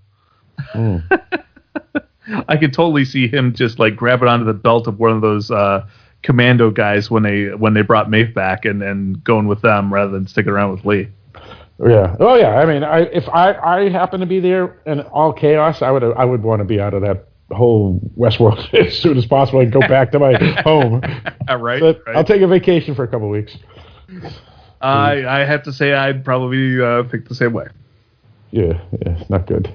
Hmm. [LAUGHS] I could totally see him just like grabbing onto the belt of one of those uh, commando guys when they when they brought Maeve back and, and going with them rather than sticking around with Lee. Yeah. Oh yeah. I mean, I if I I happen to be there in all chaos, I would I would want to be out of that whole Westworld [LAUGHS] as soon as possible and go back to my [LAUGHS] home. right, right. I'll take a vacation for a couple weeks. I I have to say I'd probably uh, pick the same way. Yeah, yeah, not good.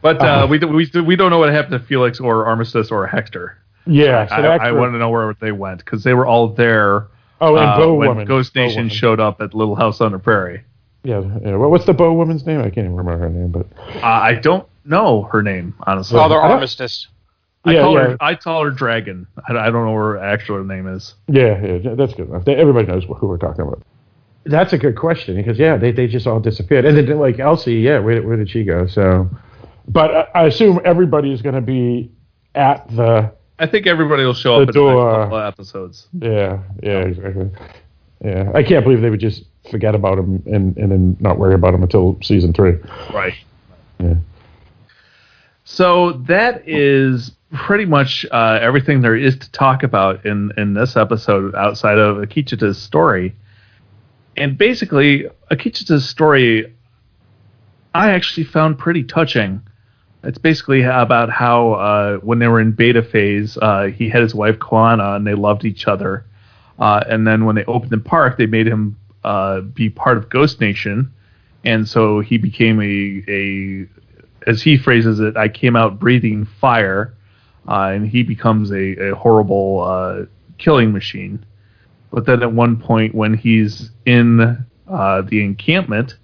But uh, Uh-huh. we do- we do- we don't know what happened to Felix or Armistice or Hector. Yeah, so I, that's I where- want to know where they went because they were all there Oh, and uh, Bow when Woman. Ghost Nation Woman. showed up at Little House on the Prairie. Yeah, yeah. Well, what's the Bow Woman's name? I can't even remember her name, but Uh, I don't know her name honestly. Father I don't- Armistice. I Yeah, call yeah. her I call her Dragon. I, I don't know what her actual name is. yeah, yeah, that's good enough. Everybody knows who we're talking about. That's a good question because yeah, they, they just all disappeared, and then like Elsie, yeah, where where did she go? So, but I, I assume everybody is going to be at the I think everybody will show The up in the door. next couple of episodes. yeah yeah exactly yeah. I can't believe they would just forget about him and and then not worry about him until season three. Right. Yeah. So that is pretty much uh, everything there is to talk about in, in this episode outside of Akecheta's story. And basically, Akecheta's story I actually found pretty touching. It's basically about how uh, when they were in beta phase, uh, he had his wife Kohana and they loved each other. Uh, and then when they opened the park, they made him uh, be part of Ghost Nation, and so he became a a as he phrases it, I came out breathing fire, uh, and he becomes a, a horrible uh, killing machine. But then at one point, when he's in uh, the encampment,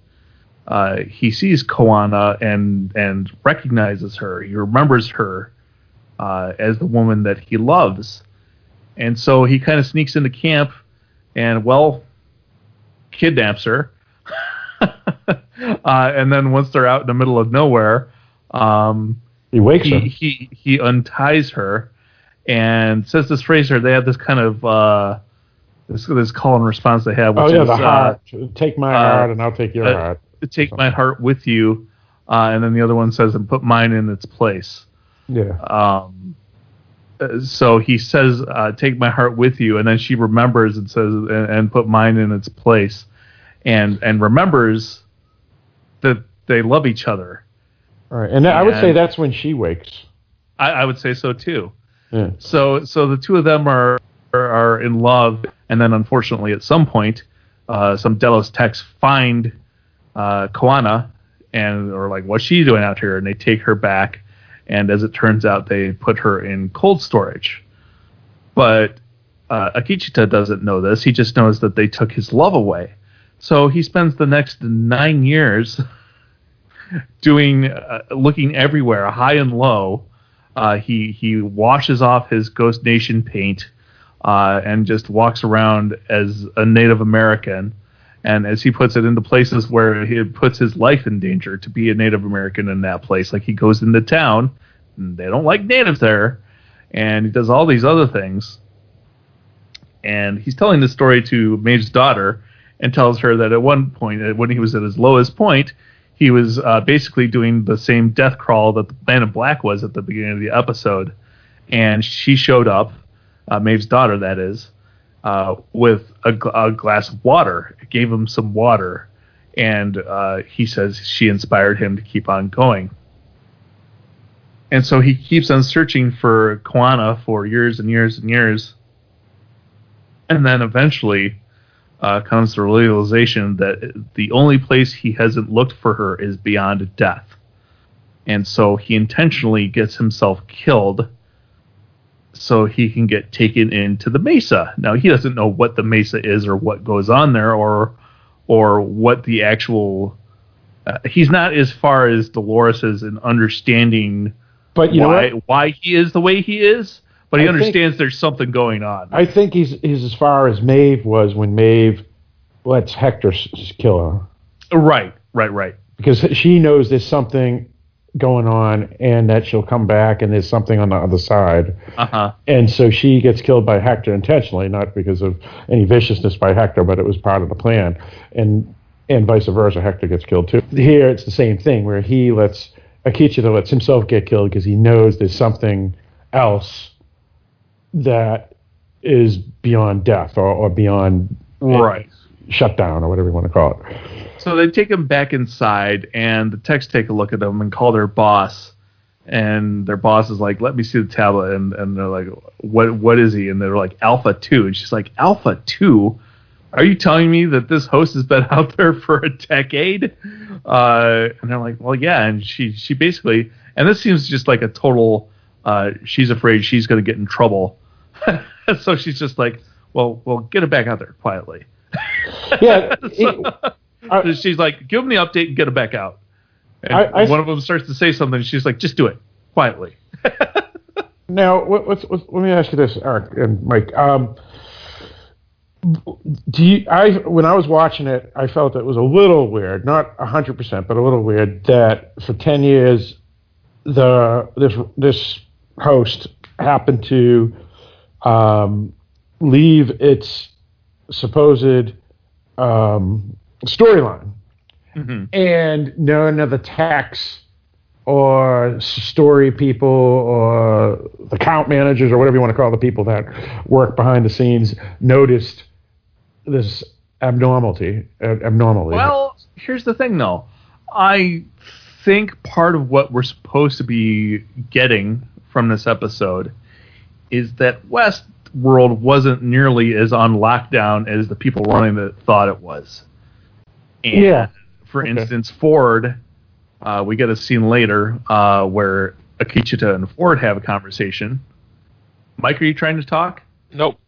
uh, he sees Kohana and and recognizes her. He remembers her uh, as the woman that he loves, and so he kind of sneaks into camp, and well, kidnaps her. [LAUGHS] uh, and then once they're out in the middle of nowhere, um, He wakes he, her. he he unties her and says this phrase to her. They have this kind of uh, this this call and response they have. Which Oh yeah, is, the uh. Take my uh, heart, and I'll take your uh, heart. take my heart with you, uh, and then the other one says, and put mine in its place. Yeah. Um, uh, so he says, uh, "Take my heart with you," and then she remembers and says, and, and put mine in its place, and and remembers that they love each other. All right. And I would say that's when she wakes. I, I would say so too. Yeah. So so the two of them are are, in love, and then unfortunately at some point, uh, some Delos techs find uh, Kohana and are like, "What's she doing out here?" And they take her back, and as it turns out, they put her in cold storage. But uh, Akecheta doesn't know this. He just knows that they took his love away. So he spends the next nine years [LAUGHS] doing, uh, looking everywhere, high and low. Uh, he he washes off his Ghost Nation paint uh, and just walks around as a Native American. And as he puts it into places where he puts his life in danger to be a Native American in that place, like he goes into town, and they don't like natives there, and he does all these other things. And he's telling this story to Maeve's daughter, and tells her that at one point, when he was at his lowest point, he was uh, basically doing the same death crawl that the Man in Black was at the beginning of the episode. And she showed up, uh, Maeve's daughter, that is, uh, with a, a glass of water. It gave him some water. And uh, he says she inspired him to keep on going. And so he keeps on searching for Kohana for years and years and years. And then eventually uh, comes the realization that the only place he hasn't looked for her is beyond death. And so he intentionally gets himself killed so he can get taken into the mesa. Now he doesn't know what the mesa is or what goes on there or or what the actual uh, he's not as far as Dolores is in understanding But you know why what? why he is the way he is, but he I think- understands there's something going on. I think he's he's as far as Maeve was when Maeve lets Hector kill her right, right, right. because she knows there's something going on and that she'll come back and there's something on the other side. Uh huh. And so she gets killed by Hector intentionally, not because of any viciousness by Hector, but it was part of the plan. And and vice versa, Hector gets killed too. Here it's the same thing where he lets Akecheta lets himself get killed because he knows there's something else that is beyond death or, or beyond Right. shutdown or whatever you want to call it. So they take him back inside, and the techs take a look at him and call their boss. And their boss is like, "Let me see the tablet." And, and they're like, "What? What is he?" And they're like, "Alpha 2. And she's like, "Alpha 2? Are you telling me that this host has been [LAUGHS] out there for a decade?" Uh, and they're like, "Well, yeah." And she she basically, and this seems just like a total. Uh, she's afraid she's going to get in trouble, [LAUGHS] so she's just like, "Well, well, get it back out there quietly." [LAUGHS] Yeah, it- I- she's like, give him the update and get it back out. And I- one of them starts to say something. She's like, just do it quietly. [LAUGHS] Now, what, what's, what's, let me ask you this, Eric and Mike. Um, do you? I when I was watching it, I felt it was a little weird, not hundred percent, but a little weird that for ten years, the this this host happened to um, leave its supposed um, storyline, Mm-hmm. and none of the techs or story people or the count managers or whatever you want to call the people that work behind the scenes noticed this abnormality abnormally well here's the thing though i think part of what we're supposed to be getting from this episode is that west world wasn't nearly as on lockdown as the people running it thought it was. And Yeah. For Okay. instance, Ford, uh, we get a scene later uh, where Akecheta and Ford have a conversation. Mike, are you trying to talk? Nope.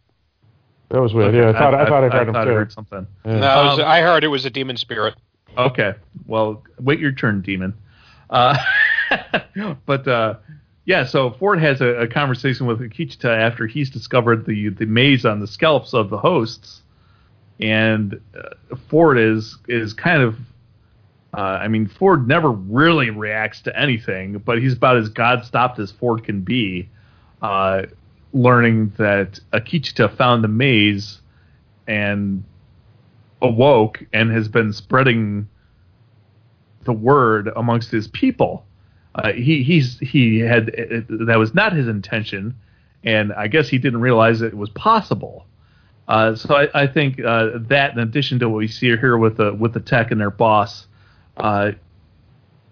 that was weird yeah i thought i, thought i, heard him thought too I heard something. Yeah. No, I was- Um, I heard it was a demon spirit. Okay. Well, wait your turn, demon. Uh, [LAUGHS] but uh, yeah, so Ford has a, a conversation with Akecheta after he's discovered the the maze on the scalps of the hosts, and uh, Ford is is kind of. Uh, I mean, Ford never really reacts to anything, but he's about as God stopped as Ford can be. Uh, learning that Akecheta found the maze and awoke and has been spreading the word amongst his people. Uh, he he's he had it, that was not his intention, and I guess he didn't realize it was possible. Uh, so I, I think uh, that, in addition to what we see here with the with the tech and their boss, uh,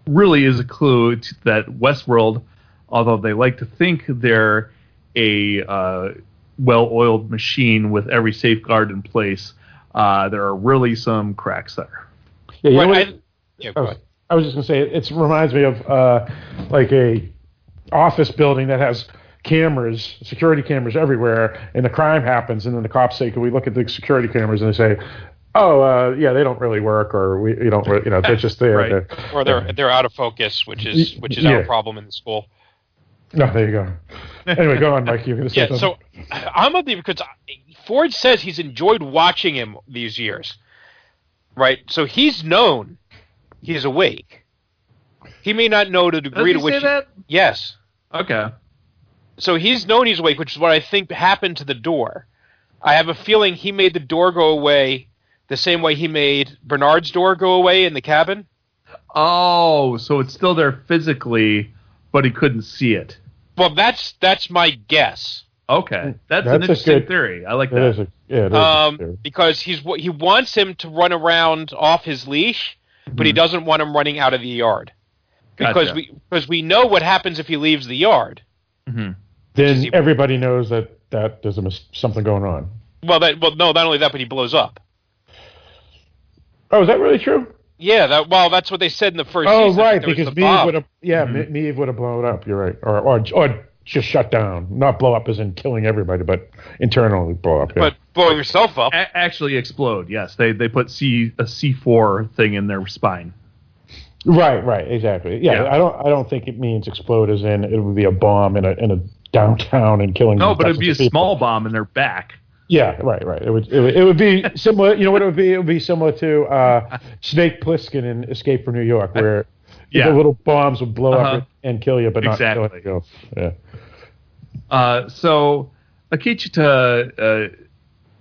really is a clue to that Westworld, although they like to think they're a uh, well-oiled machine with every safeguard in place, uh, there are really some cracks there. yeah, you know what- I- yeah, I was. I was just gonna say it, it reminds me of uh, like a office building that has cameras, security cameras everywhere, and the crime happens, and then the cops say, "Can we look at the security cameras?" And they say, "Oh, uh, yeah, they don't really work, or we, you don't, re- you know, they're just there." Right. They're- or they're they're out of focus, which is which is our problem in the school. No, there you go. Anyway, go on, Mike. You're gonna say Yeah, something. so I'm of the because Ford says he's enjoyed watching him these years, right? So he's known he's awake. He may not know the Does degree he to which. say that? Yes. Okay. So he's known he's awake, which is what I think happened to the door. I have a feeling he made the door go away the same way he made Bernard's door go away in the cabin. Oh, so it's still there physically, but he couldn't see it. Well, that's that's my guess. Okay, that's, That's an interesting good- theory. I like that. that. is a, yeah, it is Um, because he's he wants him to run around off his leash, but he doesn't want him running out of the yard. Because Gotcha. we because we know what happens if he leaves the yard. Mhm. Then is he- everybody knows that that there's a mis- something going on. Well, that well no, not only that, but he blows up. Oh, is that really true? Yeah, that well, that's what they said in the first. Oh, season, right, because the Maeve would have, yeah, mm-hmm. Me Maeve would have blown up. You're right, or or or just shut down, not blow up as in killing everybody, but internally blow up. Yeah. but blowing yourself up. A- actually explode. Yes, they they put C a C four thing in their spine. right, right, exactly. Yeah, Yeah. I don't, I don't think it means explode as in it would be a bomb in a in a downtown and killing. No, but it'd be a people. small bomb in their back. Yeah, right, right. It would, it would, it would be similar. You know what it would be? It would be similar to uh, Snake Plissken in Escape from New York, where [LAUGHS] Yeah. the little bombs would blow Uh-huh. up and kill you, but not kill Exactly. else. Yeah. Uh, so Akecheta, uh,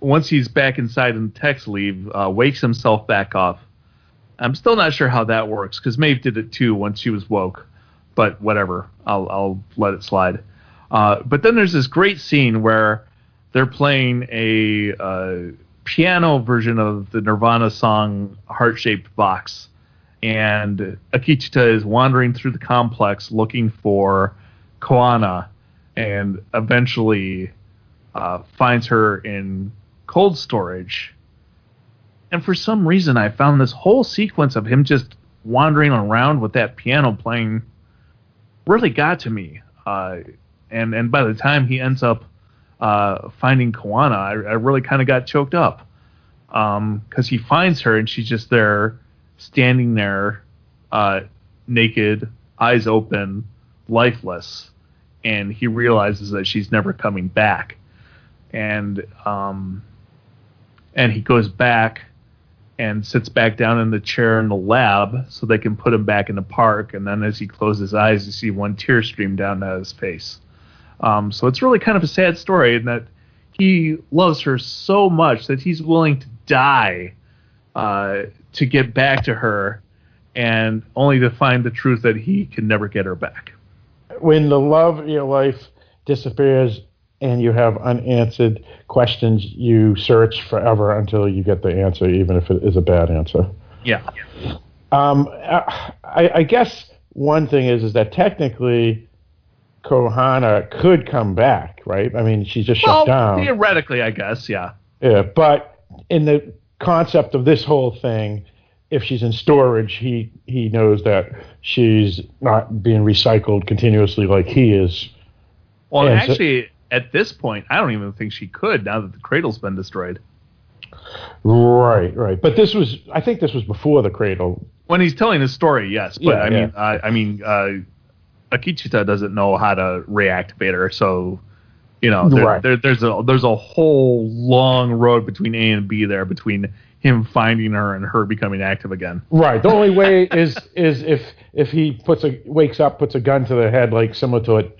once he's back inside and text leave, uh, wakes himself back up. I'm still not sure how that works because Maeve did it too once she was woke, but whatever. I'll I'll let it slide. Uh, but then there's this great scene where they're playing a uh, piano version of the Nirvana song "Heart Shaped Box," and Akecheta is wandering through the complex looking for Kohana, and eventually uh, finds her in cold storage. And for some reason, I found this whole sequence of him just wandering around with that piano playing really got to me. Uh, and and by the time he ends up uh, finding Kohana, I, I really kind of got choked up because he finds her and she's just there, standing there, uh, naked, eyes open, lifeless, and he realizes that she's never coming back, and um, and he goes back and sits back down in the chair in the lab so they can put him back in the park. And then as he closes his eyes, you see one tear stream down down his face. Um, so it's really kind of a sad story in that he loves her so much that he's willing to die uh, to get back to her. and only to find the truth that he can never get her back. When the love of your life disappears and you have unanswered questions, you search forever until you get the answer, even if it is a bad answer. Yeah. Um, I, I guess one thing is is that technically Kohana could come back, right? I mean, she's just well, shut down. Theoretically, I guess, yeah. Yeah, but in the concept of this whole thing, if she's in storage, he he knows that she's not being recycled continuously like he is. Well, And so- actually, at this point, I don't even think she could now that the cradle's been destroyed. Right, right. But this was, I think, this was before the cradle. When he's telling his story, yes, but Yeah, I yeah. mean, I, I mean, uh, Akecheta doesn't know how to reactivate her, so you know, there, Right. there, there's a there's a whole long road between A and B there between him finding her and her becoming active again. Right. The only way [LAUGHS] is is if if he puts a wakes up, puts a gun to the head, like similar to what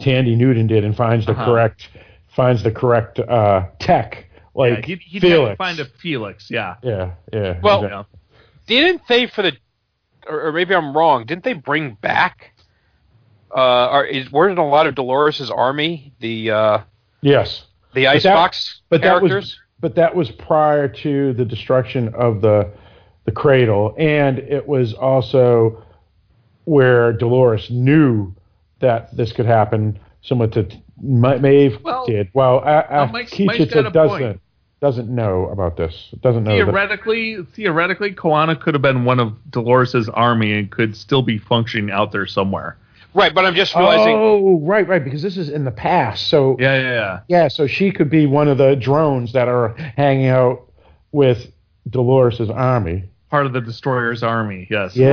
Thandie Newton did, and finds the Uh-huh. correct finds the correct uh, tech, like yeah, he'd, he'd Felix. find a Felix. Yeah. yeah, yeah. Well, exactly. Didn't they for the, or, or maybe I'm wrong? Didn't they bring back? Uh, or is weren't a lot of Dolores's army the uh, yes. the that- icebox but that characters? was but that was prior to the destruction of the the cradle, and it was also where Dolores knew that this could happen, similar to Ma- Maeve Well, did. Well, uh, well, Mike's- Mike's got a point. doesn't doesn't know about this. Doesn't know. that- Theoretically, theoretically, Kohana could have been one of Dolores's army and could still be functioning out there somewhere. Right, but I'm just realizing. Oh, right, right, because this is in the past. So Yeah, yeah, yeah. yeah, so she could be one of the drones that are hanging out with Dolores's army. Part of the destroyer's army. Yes. Yeah,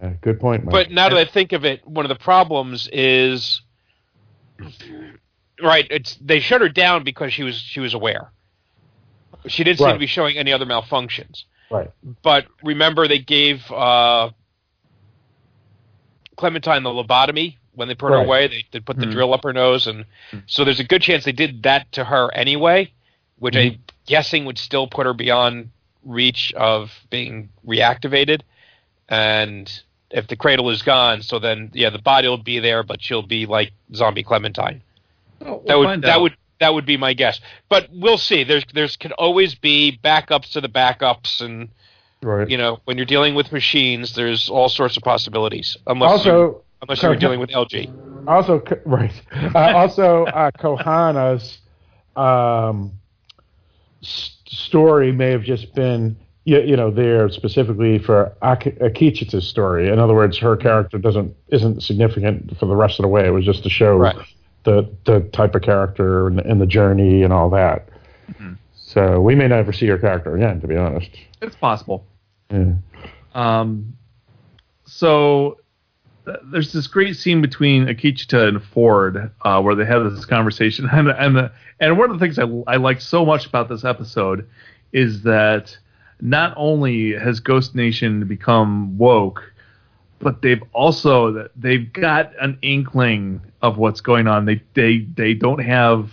Right. good point, Mike. But now that I think of it, one of the problems is right. It's they shut her down because she was she was aware. She didn't seem Right. to be showing any other malfunctions. right, But remember, they gave uh, Clementine the lobotomy when they put her away. They, they put the Mhm. drill up her nose, and so there's a good chance they did that to her anyway, which I'm guessing would still put her beyond reach of being reactivated. And if the cradle is gone, so then yeah, the body will be there, but she'll be like zombie Clementine. that would that would that would be my guess. But we'll see. There's there's can always be backups to the backups, and right. you know when you're dealing with machines, there's all sorts of possibilities. Unless you, also, unless you're dealing with LG. also, right. Uh, also, uh, Kohana's um, s- story may have just been, you, you know, there specifically for Ak- Akecheta's story. In other words, her character doesn't isn't significant for the rest of the way. It was just to show Right. the the type of character and, and the journey and all that. Mm-hmm. So we may never see her character again, to be honest. It's possible. Yeah. Um, so th- there's this great scene between Akecheta and Ford uh, where they have this conversation, [LAUGHS] and and the, and one of the things I I like so much about this episode is that not only has Ghost Nation become woke, but they've also they've got an inkling of what's going on. They they they don't have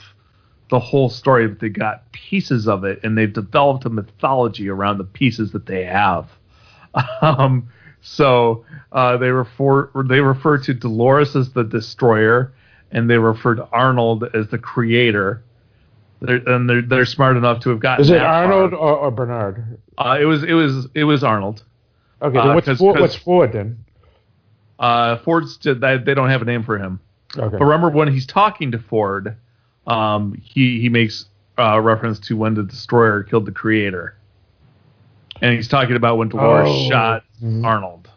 the whole story, but they got pieces of it, and they've developed a mythology around the pieces that they have. [LAUGHS] Um, so uh, they refer they refer to Dolores as the destroyer, and they refer to Arnold as the creator. They're, and they're they're smart enough to have gotten. Is it. Arnold or, or Bernard? Uh, it was it was it was Arnold. Okay, Uh, then what's, 'cause- Ford, 'cause- what's Ford then? Uh, Ford's they, they don't have a name for him. Okay. But remember when he's talking to Ford, um, he he makes uh, reference to when the destroyer killed the creator, and he's talking about when Dolores Oh. shot Arnold.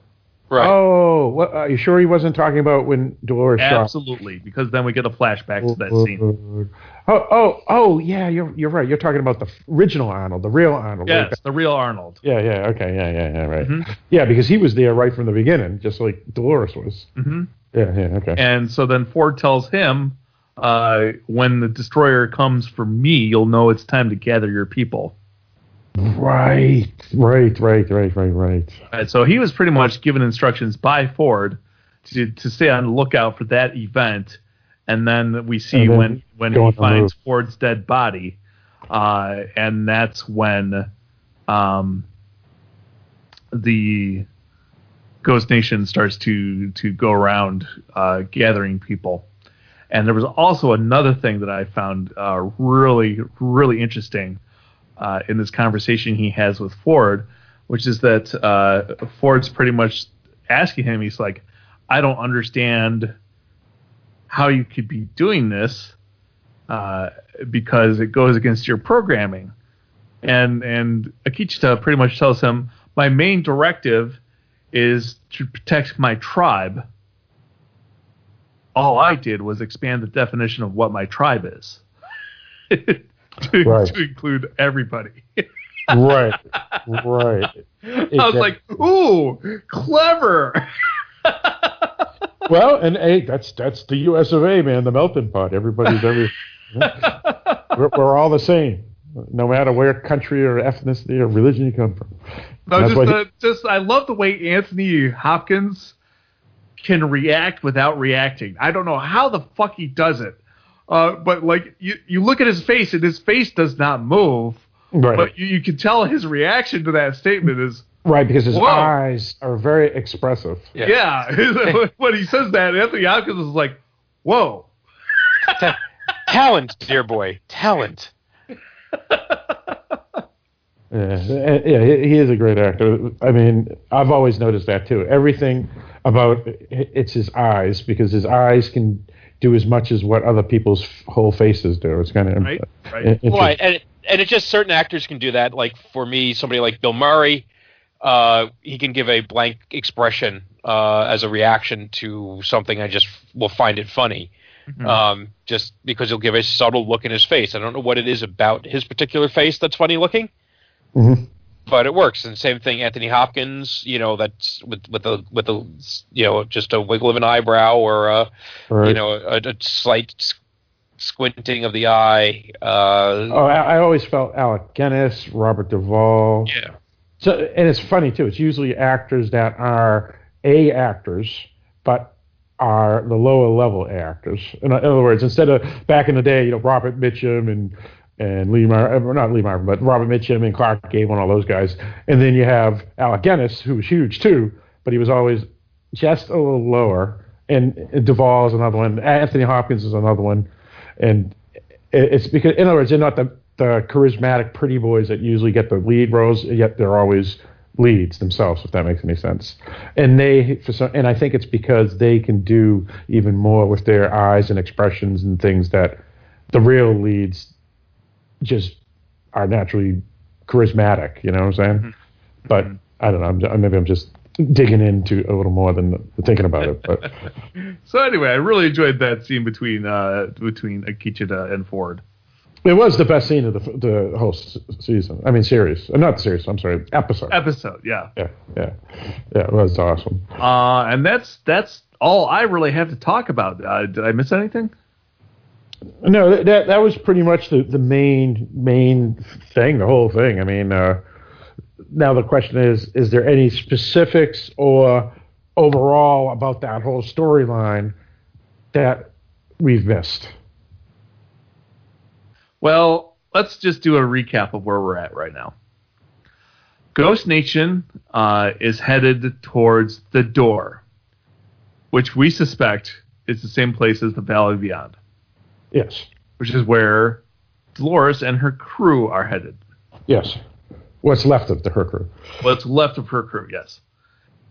Right. Oh, what, are you sure he wasn't talking about when Dolores shot? Absolutely, because then we get a flashback to that scene. Oh, oh, oh, yeah, you're you're right. You're talking about the original Arnold, the real Arnold. right? Yes, the real Arnold. Yeah, yeah, okay, yeah, yeah, yeah, right. Mhm. Yeah, because he was there right from the beginning, just like Dolores was. hmm Yeah, yeah, okay. And so then Ford tells him, uh, "When the destroyer comes for me, you'll know it's time to gather your people." right, right, right, right, right, right. So he was pretty much given instructions by Ford to, to stay on the lookout for that event. And then we see then when, when he finds. Ford's dead body. Uh, and that's when um, the Ghost Nation starts to to go around uh, gathering people. And there was also another thing that I found uh, really really interesting uh, in this conversation he has with Ford, which is that uh, Ford's pretty much asking him. He's like, "I don't understand how you could be doing this uh, because it goes against your programming." And and Akecheta pretty much tells him, "My main directive." is to protect my tribe. All I did was expand the definition of what my tribe is [LAUGHS] to, Right. to include everybody. right, [LAUGHS] right. I was like, "Ooh, clever!" [LAUGHS] well, and hey, that's that's the U.S. of A. Man, the melting pot. Everybody's every. we're, we're all the same, no matter where country or ethnicity or religion you come from. No, just, just I love the way Anthony Hopkins can react without reacting. I don't know how the fuck he does it, uh, but like you, you look at his face and his face does not move, Right, but you, you can tell his reaction to that statement is right, because his Whoa. eyes are very expressive. Yeah. yeah. [LAUGHS] when he says that, Anthony Hopkins is like, "Whoa." Ta- talent, dear boy, talent. Yeah, yeah, he he is a great actor. I mean, I've always noticed that too. Everything about it's his eyes because his eyes can do as much as what other people's whole faces do. It's kind of Right, right. Right, and and it's just certain actors can do that. Like for me, somebody like Bill Murray, uh, he can give a blank expression uh, as a reaction to something. I just will find it funny, um, just because he'll give a subtle look in his face. I don't know what it is about his particular face that's funny looking, Mhm. But it works. And same thing, Anthony Hopkins. You know, that's with with the with the you know just a wiggle of an eyebrow or a Right. you know a, a slight squinting of the eye. Uh, Oh, I, I always felt Alec Guinness, Robert Duvall. yeah. So, and it's funny too. It's usually actors that are A actors, but are the lower level actors. In other words, instead of back in the day, you know, Robert Mitchum and and Lee Mar, uh, not Lee Marvin, but Robert Mitchum and Clark Gable and all those guys, and then you have Alec Guinness, who was huge too, but he was always just a little lower. And, and Duvall is another one. Anthony Hopkins is another one, and it's because, in other words, they're not the the charismatic pretty boys that usually get the lead roles, yet they're always leads themselves, if that makes any sense. And they, for some, and I think it's because they can do even more with their eyes and expressions and things that the real leads just are naturally charismatic. You know what I'm saying? But I don't know. I'm, maybe I'm just digging into a little more than thinking about it. But [LAUGHS] So anyway, I really enjoyed that scene between uh, between Akecheta and Ford. it was the best scene of the the whole s- season. I mean, series. Uh, Not series. I'm sorry, episode. Episode, yeah. Yeah, yeah, yeah. It was awesome. Uh, and that's that's all I really have to talk about. Uh, did I miss anything? No, that that, was pretty much the, the main main thing, the whole thing. I mean, uh, now the question is: Is there any specifics or overall about that whole storyline that we've missed? Well, let's just do a recap of where we're at right now. Ghost Nation uh, is headed towards the door, which we suspect is the same place as the Valley Beyond, Yes, which is where Dolores and her crew are headed. yes. What's left of the her crew? What's left of her crew, yes.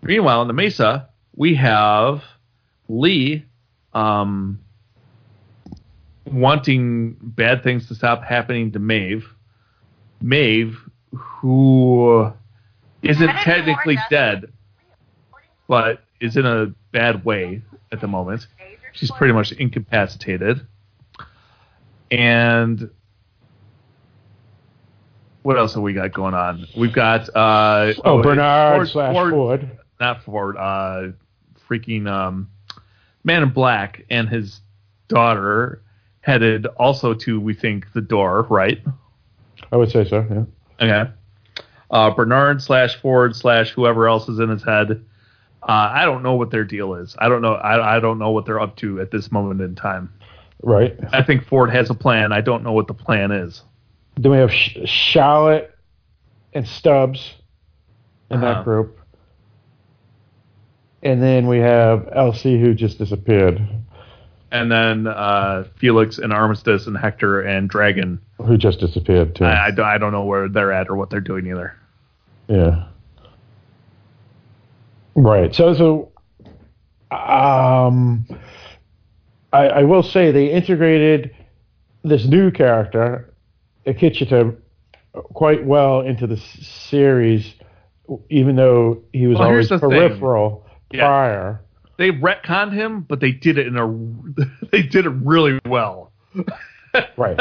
Meanwhile, in the Mesa, we have Lee um, wanting bad things to stop happening to Maeve. Maeve, who isn't technically dead, but is in a bad way at the moment. She's pretty much incapacitated. And what else have we got going on? We've got uh, Oh, Bernard Ford- slash Ford- Ford. not Ford, uh, freaking um, Man in Black and his daughter headed also to we think the door, right? I would say so. Yeah. Okay. Uh, Bernard slash Ford slash whoever else is in his head. Uh, I don't know what their deal is. I don't know. I, I don't know what they're up to at this moment in time. Right. I think Ford has a plan. I don't know what the plan is. Then we have Sh- Charlotte and Stubbs in Uh-huh. that group. and then we have Elsie who just disappeared, And then uh, Felix and Armistice and Hector and Dragon. who just disappeared too. I, I, don't- I don't know where they're at or what they're doing either. Yeah. Right. So so um I I will say they integrated this new character, Akecheta, quite well into the s- series, even though he was Well, always the thing. peripheral Yeah. prior. They retconned him, but they did it in a [LAUGHS] they did it really well. Right.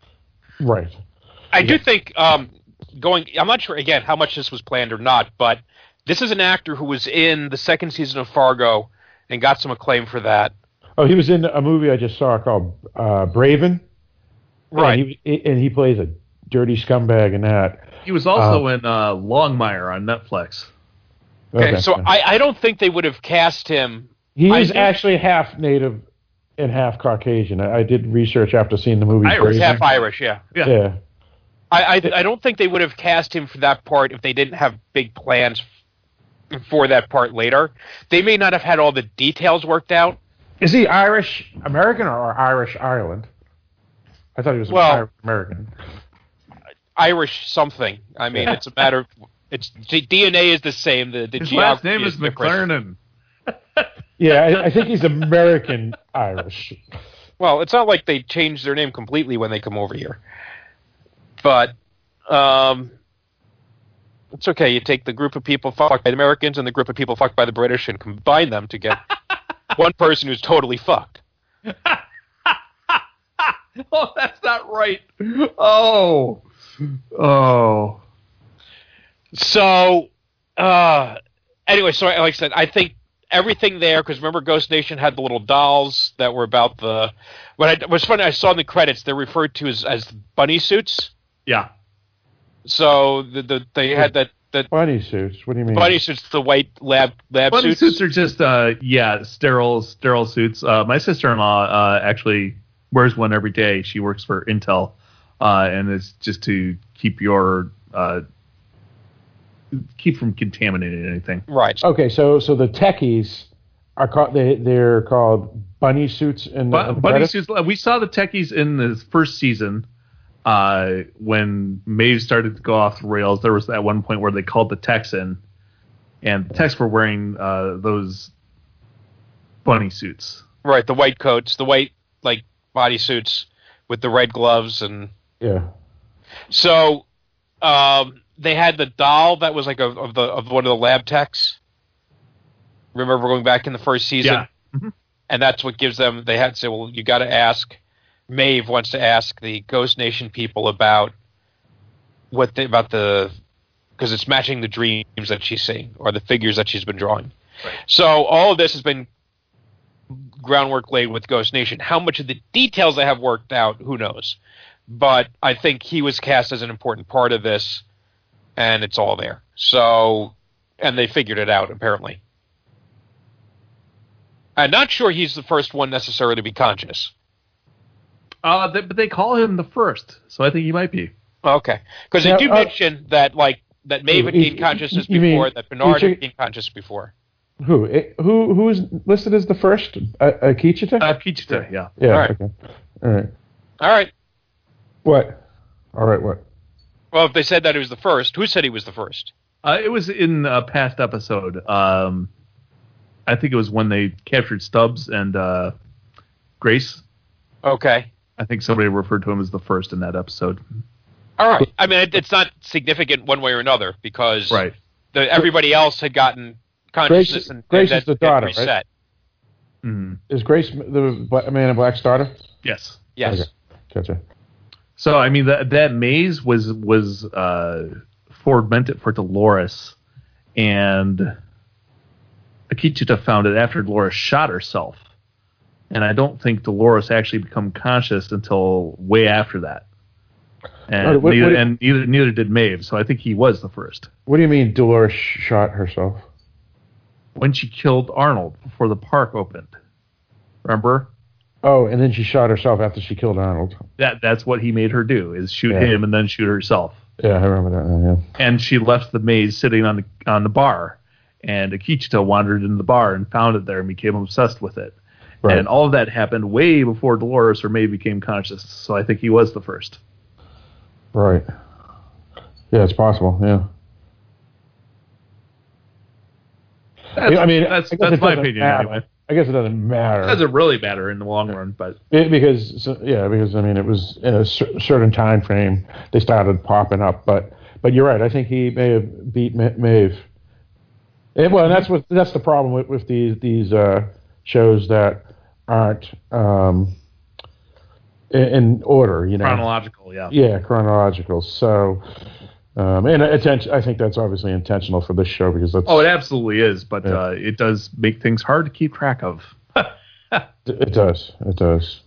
[LAUGHS] right. I do think um, going. I'm not sure again how much this was planned or not, but this is an actor who was in the second season of Fargo and got some acclaim for that. Oh, he was in a movie I just saw called uh, Braven. Right. And he, and he plays a dirty scumbag in that. He was also in uh, Longmire on Netflix. Okay, so I, I don't think they would have cast him. He I is do- actually half native and half Caucasian. I, I did research after seeing the movie. Irish, Braven. Half Irish, yeah. Yeah. Yeah. I, I I don't think they would have cast him for that part if they didn't have big plans for that part later. They may not have had all the details worked out. Is he Irish American or Irish Ireland? I thought he was Well- Irish American. Irish something. I mean, it's a matter. Of, it's the DNA is the same. The the His last name is different. McClarnon. [LAUGHS] Yeah, I, I think he's American Irish. Well, it's not like they changed their name completely when they come over here. But um, it's okay. You take the group of people fucked by the Americans and the group of people fucked by the British and combine them to get [LAUGHS] one person who's totally fucked. [LAUGHS] oh, that's not right. Oh, oh. So, uh, anyway, so like I said, I think everything there because remember, Ghost Nation had the little dolls that were about the. What I, was funny, I saw in the credits they're referred to as as bunny suits. Yeah. So the, the they had that that Bunny suits. What do you mean? bunny suits, the white lab lab Bunny suits. suits are just uh yeah sterile sterile suits. Uh, my sister in law uh, actually wears one every day. She works for Intel, uh, and it's just to keep your uh, keep from contaminating anything. right. Okay, so so the techies are called they they're called bunny suits in the, Bu- bunny suits. We saw the techies in the first season. Uh, when Maeve started to go off the rails, there was at one point where they called the Texan, and the techs were wearing uh, those bunny suits. Right. The white coats, the white like body suits with the red gloves, and Yeah. so um, they had the doll that was like of, of the of one of the lab techs. Remember going back in the first season, Yeah. and that's what gives them. They had to say, well, you got to ask. Maeve wants to ask the Ghost Nation people about what they, about the because it's matching the dreams that she's seeing or the figures that she's been drawing. So all of this has been groundwork laid with Ghost Nation. How much of the details they have worked out, who knows? But I think he was cast as an important part of this, and it's all there. So, and they figured it out apparently. I'm not sure he's the first one necessarily to be conscious. Uh, they, but they call him the first, so I think he might be. Okay, because Now, they do uh, mention that like that Maeve had you- gained consciousness you mean- before, that Bernard you had check- gained consciousness before. Who who who is listed as the first? Uh, Akecheta? Uh, Kichita, yeah. yeah. all right. Okay. All right. All right. What? All right. What? Well, if they said that he was the first, who said he was the first? Uh, it was in a past episode. Um, I think it was when they captured Stubbs and uh, Grace. Okay. I think somebody referred to him as the first in that episode. All right. I mean, it, it's not significant one way or another because Right. the, everybody else had gotten consciousness Grace- and, Grace and is the had daughter, right? reset. Mhm. Is Grace the Man in Black's daughter? Yes. Yes. Okay. Gotcha. So I mean that that maze was was uh, Ford meant it for Dolores, and Akecheta found it after Dolores shot herself, and I don't think Dolores actually become conscious until way after that. And, What- what- neither, what- and neither neither did Maeve, so I think he was the first. What do you mean Dolores shot herself? When she killed Arnold before the park opened, remember Oh, and then she shot herself after she killed Arnold. that that's what he made her do is shoot Yeah. him and then shoot herself. Yeah, I remember that now. Yeah. and she left the maze sitting on the on the bar, and Akecheta wandered into the bar and found it there and became obsessed with it. Right. And all of that happened way before Dolores or Maeve became conscious. So I think he was the first. Right. Yeah, it's possible. Yeah. That's, I mean, that's, I that's my opinion matter. anyway. I guess it doesn't matter. It doesn't really matter in the long run, but It- because so- yeah, because I mean it was in a cer- certain time frame they started popping up, but but you're right. I think he may have beat Ma- Maeve. And, well, and that's what that's the problem with with these these uh, shows that aren't um, in, in order. You know, chronological, yeah. yeah, chronological. So. Um, and attention, I think that's obviously intentional for this show because that's Oh, it absolutely is, but Yeah. uh, it does make things hard to keep track of. [LAUGHS] It does. It does.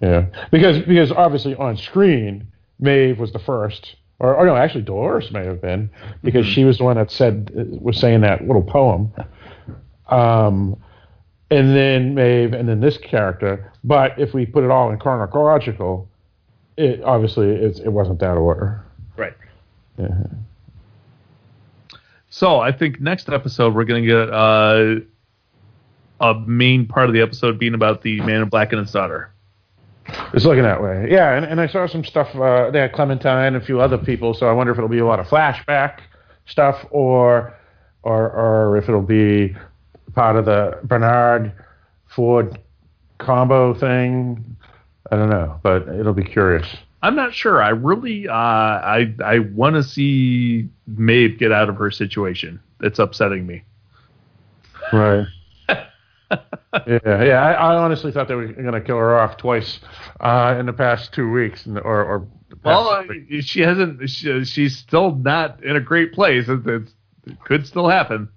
Yeah, because because obviously on screen, Maeve was the first, or, or no, actually Dolores may have been because she was the one that said was saying that little poem. Um, and then Maeve, and then this character. But if we put it all in chronological, it obviously it's, it wasn't that order. Right. Yeah. So I think next episode we're going to get uh, a main part of the episode being about the man in black and his daughter. It's looking that way. Yeah, and, and I saw some stuff. Uh, they had Clementine and a few other people, so I wonder if it'll be a lot of flashback stuff, or or or if it'll be part of the Bernard Ford combo thing. I don't know, but it'll be curious. I'm not sure. I really, uh, I I want to see Maeve get out of her situation. It's upsetting me. Right. [LAUGHS] yeah, yeah. I, I honestly thought they were going to kill her off twice uh, in the past two weeks, and- or or. Well, she hasn't. She, she's still not in a great place. It could still happen,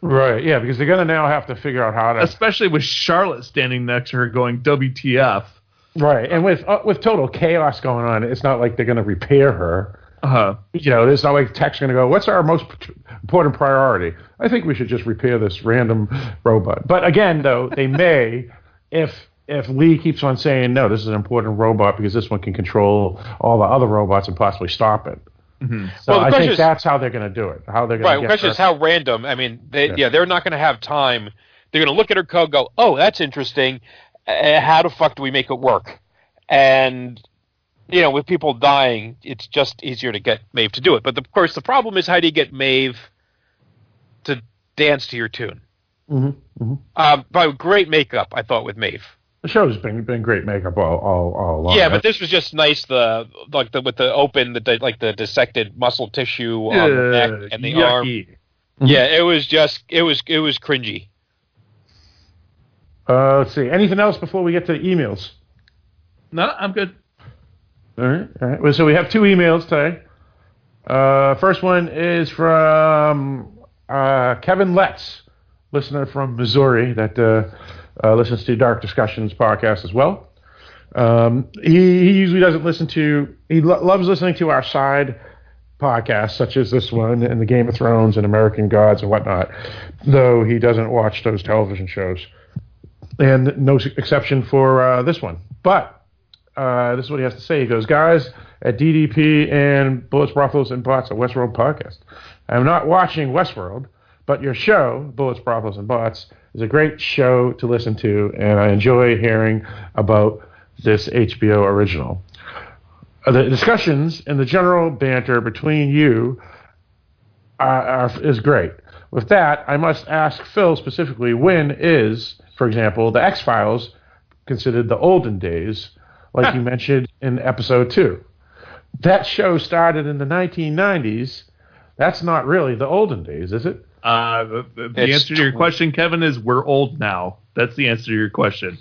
right. Yeah, because they're going to now have to figure out how to. especially with Charlotte standing next to her, going "WTF." Right, and with uh, with total chaos going on, it's not like they're going to repair her. Uh-huh. You know, it's not like tech's going to go. What's our most important priority? I think we should just repair this random robot. But again, though, they [LAUGHS] may if if Lee keeps on saying no, this is an important robot because this one can control all the other robots and possibly stop it. So Well, the I think is- that's how they're going to do it. How they're going to Right. to The question her- is how random. I mean, they, Yeah. yeah. they're not going to have time. They're going to look at her code, go, "Oh, that's interesting. Uh, how the fuck do we make it work?" And you know, with people dying, it's just easier to get Maeve to do it. But the, of course, the problem is how do you get Maeve to dance to your tune? Mhm, mhm. Um, by great makeup, I thought with Maeve. The show's been been great makeup all all, all along. Yeah, but this was just nice. The like the with the open, the like the dissected muscle tissue on the neck and the arm. yucky. Yeah, it was just it was it was cringy. Uh, let's see. Anything else before we get to the emails? No, I'm good. All right. All right. Well, so we have two emails today. Uh, first one is from uh, Kevin Letts, listener from Missouri that uh, listens to Dark Discussions podcast as well. Um, he, he usually doesn't listen to, he lo- loves listening to our side podcasts, such as this one and the Game of Thrones and American Gods and whatnot, though he doesn't watch those television shows. And no exception for uh, this one. But uh, this is what he has to say. He goes, guys, at DDP and Bullets, Brothels, and Bots, a Westworld podcast. I'm not watching Westworld, but your show, Bullets, Brothels, and Bots, is a great show to listen to, and I enjoy hearing about this HBO original. Uh, the discussions and the general banter between you are, are, is great. With that, I must ask Phil specifically when is, for example, the X Files considered the olden days, like you mentioned in episode two? That show started in the 1990s. That's not really the olden days, is it? Uh, the, the, the It's answer to your tw- question, Kevin, is we're old now. That's the answer to your question.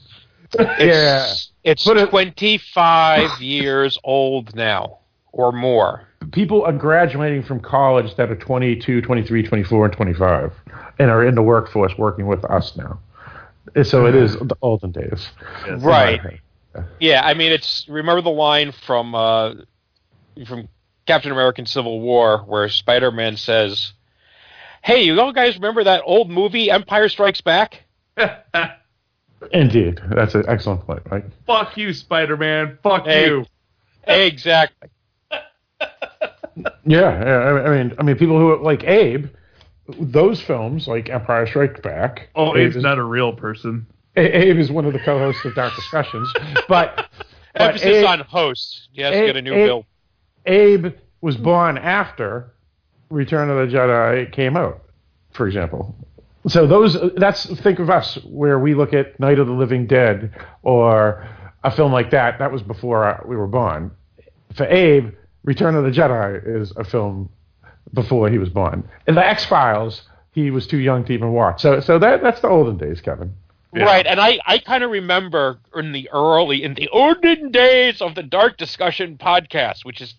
yeah. It's Put it- 25 years old now or more. People are graduating from college that are 22, 23, 24, and 25 and are in the workforce working with us now. So it is the olden days. Yes. Right. Yeah, I mean it's remember the line from uh from Captain American Civil War where Spider-Man says, "Hey, you all guys remember that old movie Empire Strikes Back?" [LAUGHS] Indeed. That's an excellent point, right? Fuck you, Spider Man. Fuck Hey. you. exactly. [LAUGHS] Yeah, yeah. I I mean, I mean, people who like Abe, those films, like Empire Strikes Back. Oh, Abe Abe's is, not a real person. Abe is one of the co-hosts of Dark Discussions, [LAUGHS] but, but Emphasis Abe, on host. Yes, Abe- get a new Abe- bill. Abe was born after Return of the Jedi came out, for example. So those that's think of us where we look at Night of the Living Dead or a film like that. That was before uh, we were born. For Abe, Return of the Jedi is a film before he was born. In the X Files, he was too young to even watch. So so that that's the olden days, Kevin. Yeah. Right, and I, I kind of remember in the early, in the olden days of the Dark Discussion podcast, which is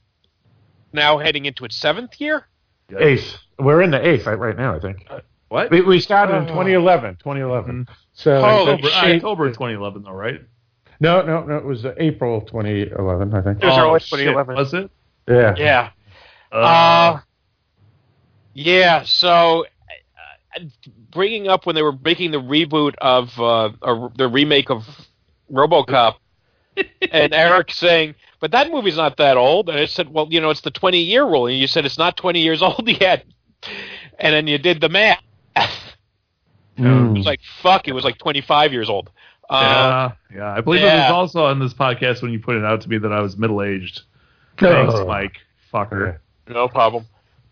now heading into its seventh year. Eighth. We're in the eighth right, right now, I think. What? We, we started in Oh. 2011. 2011. Mhm. So Holy October, shit. October 2011, though, right? No, no, no. It was uh, April 2011, I think. It was oh, early shit, 2011. Was it? Yeah. Yeah. Uh, Uh, yeah. So, uh, bringing up when they were making the reboot of uh, or the remake of RoboCop, and Eric saying, "But that movie's not that old," and I said, "Well, you know, it's the 20 year rule," and you said it's not 20 years [LAUGHS] old yet, and then you did the math. [LAUGHS] It Mm. was like fuck. It was like 25 years old. Uh, yeah, yeah. I believe it was also on this podcast when you pointed out to me that I was middle aged. Thanks, Oh. Mike. Fucker. No problem.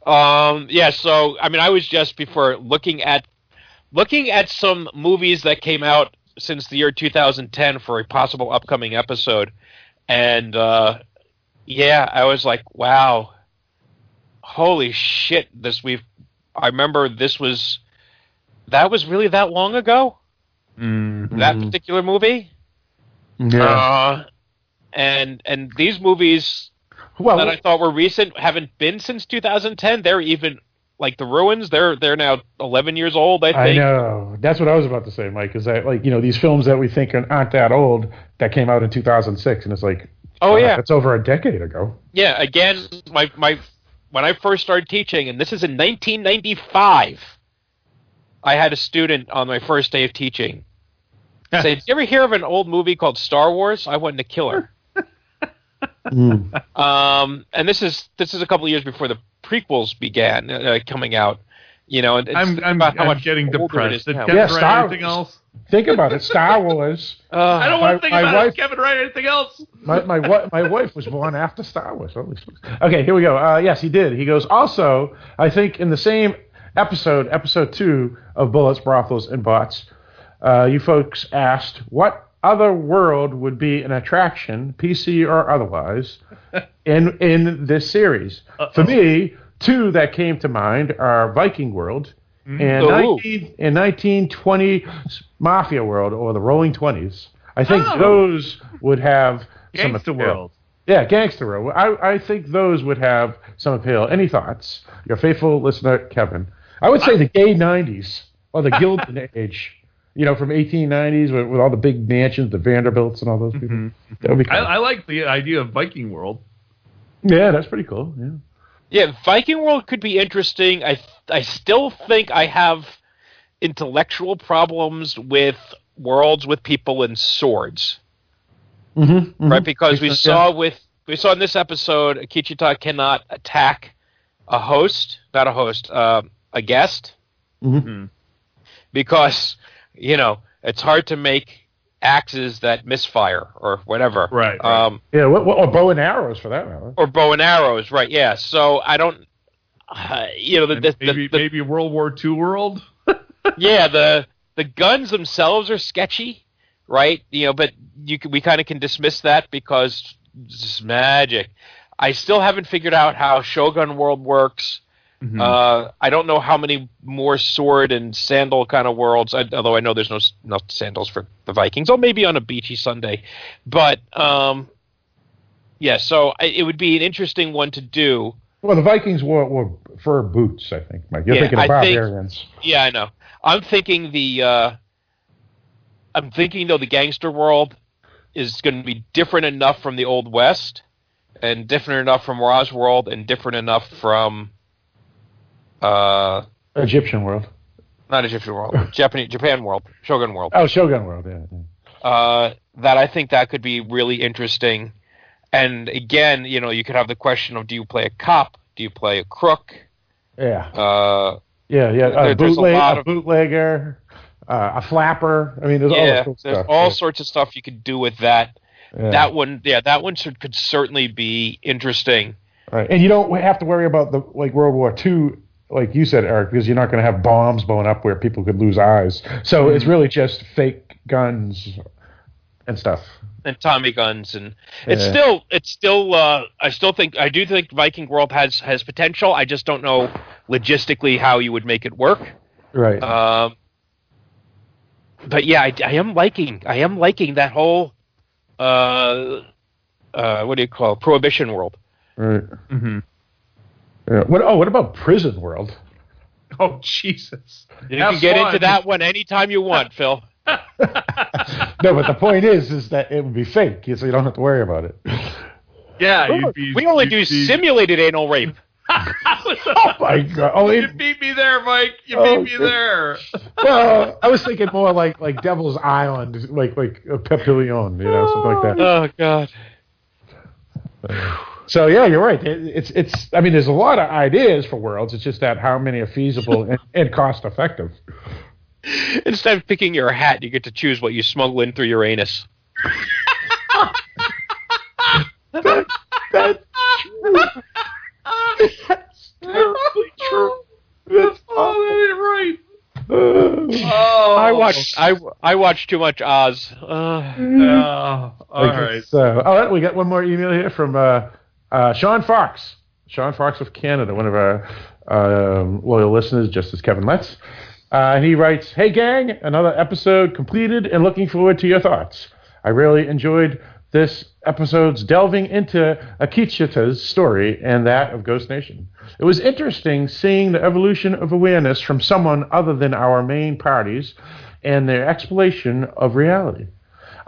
Um, yeah, so I mean, I was just before looking at looking at some movies that came out since the year 2010 for a possible upcoming episode, and uh, yeah, I was like, wow, holy shit! This we've. I remember this was that was really that long ago. Mm. That particular movie. Yeah. Uh, and and these movies well, that I thought were recent haven't been since 2010. They're even like the ruins. They're they're now 11 years old. I I know. That's what I was about to say, Mike. Is that like you know these films that we think are- aren't that old that came out in 2006, and it's like, Oh wow, yeah, that's over a decade ago. yeah. Again, my my when I first started teaching, and this is in 1995. I had a student on my first day of teaching [LAUGHS] say, "Did you ever hear of an old movie called Star Wars?" I wanted to kill her. Um, and this is this is a couple of years before the prequels began uh, coming out. You know, and it's I'm, I'm, about how I'm much getting older it is depressed. Did. Kevin Yeah, write Star anything Wars. else? Think about it. Star Wars. [LAUGHS] Uh, I don't want to think my about it. wife- Has Kevin write anything else? My my wi- my wife was born after Star Wars. Okay, here we go. Uh, yes, he did. He goes. Also, I think in the same episode, episode two of Bullets, Brothels, and Bots, uh, you folks asked what other world would be an attraction, PC or otherwise, [LAUGHS] in in this series. For me, two that came to mind are Viking World. Mm-hmm. And, Ooh. 19, in 1920 Mafia World or the Rolling Twenties, I think Oh. those would have some Gangster appeal. World. Yeah, Gangster World. I, I think those would have some appeal. Any thoughts? Your faithful listener, Kevin. I would say the gay 90s or the [LAUGHS] Gilded Age. You know, from 1890s with, with all the big mansions, the Vanderbilts, and all those people. Mhm. That would be I, cool. I like the idea of Viking World. yeah, that's pretty cool. Yeah. Yeah, Viking World could be interesting. I I still think I have intellectual problems with worlds with people and swords, Mm-hmm, right? Because we Yeah. saw with we saw in this episode, Kichita cannot attack a host, not a host, uh, a guest, Mhm. because you know it's hard to make axes that misfire or whatever. Right, right. Um, Yeah, what, what, or bow and arrows for that matter. or bow and arrows, right? Yeah. So I don't. Uh, [SIGHS] you know the, the, maybe the, the maybe World War II world. [LAUGHS] yeah the the guns themselves are sketchy right you know but you can, we kind of can dismiss that because it's magic i still haven't figured out how shogun world works Mhm. uh, i don't know how many more sword and sandal kind of worlds I, although i know there's no, s- no sandals for the vikings or maybe on a beachy sunday but um yeah so I, it would be an interesting one to do Well, the Vikings wore, wore fur boots, I think, Mike. You're Yeah, thinking of I think- barbarians. Yeah, I know. I'm thinking the uh I'm thinking though the gangster world is going to be different enough from the old west and different enough from Ra's world and different enough from uh Egyptian world. not Egyptian world, [LAUGHS] Japanese Japan world, Shogun world. Oh, Shogun world, yeah. yeah. Uh that I think that could be really interesting. And again, you know, you could have the question of do you play a cop? Do you play a crook? Yeah. Uh Yeah, yeah. A There- a bootleg, lot a bootlegger, uh, a flapper. I mean, there's all yeah, cool there's stuff. all sorts of stuff you could do with that. Yeah. That one, yeah, that one should, could certainly be interesting. Right, and you don't have to worry about the like World War II, like you said, Eric, because you're not going to have bombs blowing up where people could lose eyes. So it's really just fake guns and stuff. and Tommy guns and it's Yeah. still it's still uh I still think I do think Viking World has has potential. I just don't know logistically how you would make it work. Right. Um but yeah, I, I am liking I am liking that whole uh uh what do you call it? prohibition world. right. hmm Yeah. What? Oh, what about Prison World? [LAUGHS] Oh Jesus! You Have can get fun. into that one anytime you want, Phil. [LAUGHS] no, but the point is, is that it would be fake, so you don't have to worry about it. Yeah, oh, you'd be, We only you'd do be- simulated anal rape. [LAUGHS] Oh, oh my god! Oh, you beat me there, Mike. You Oh, beat me there. well, I was thinking more like like Devil's Island, like like a Papillon, you know, something like that. Oh god. [SIGHS] So yeah, you're right. It, it's it's. I mean, there's a lot of ideas for worlds. It's just that how many are feasible and, and cost effective. [LAUGHS] Instead of picking your hat, you get to choose what you smuggle in through your anus. [LAUGHS] That's true. That's terribly true. That's Oh, right. Oh, I watched I I watched too much Oz. Uh, Oh, all Okay, right. So, all right, we got one more email here from uh, uh, Sean Fox. Sean Fox of Canada, one of our um, loyal listeners, just as Kevin Letts. Uh, and he writes, Hey, gang, another episode completed and looking forward to your thoughts. I really enjoyed this episode's delving into Akecheta's story and that of Ghost Nation. It was interesting seeing the evolution of awareness from someone other than our main parties and their explanation of reality.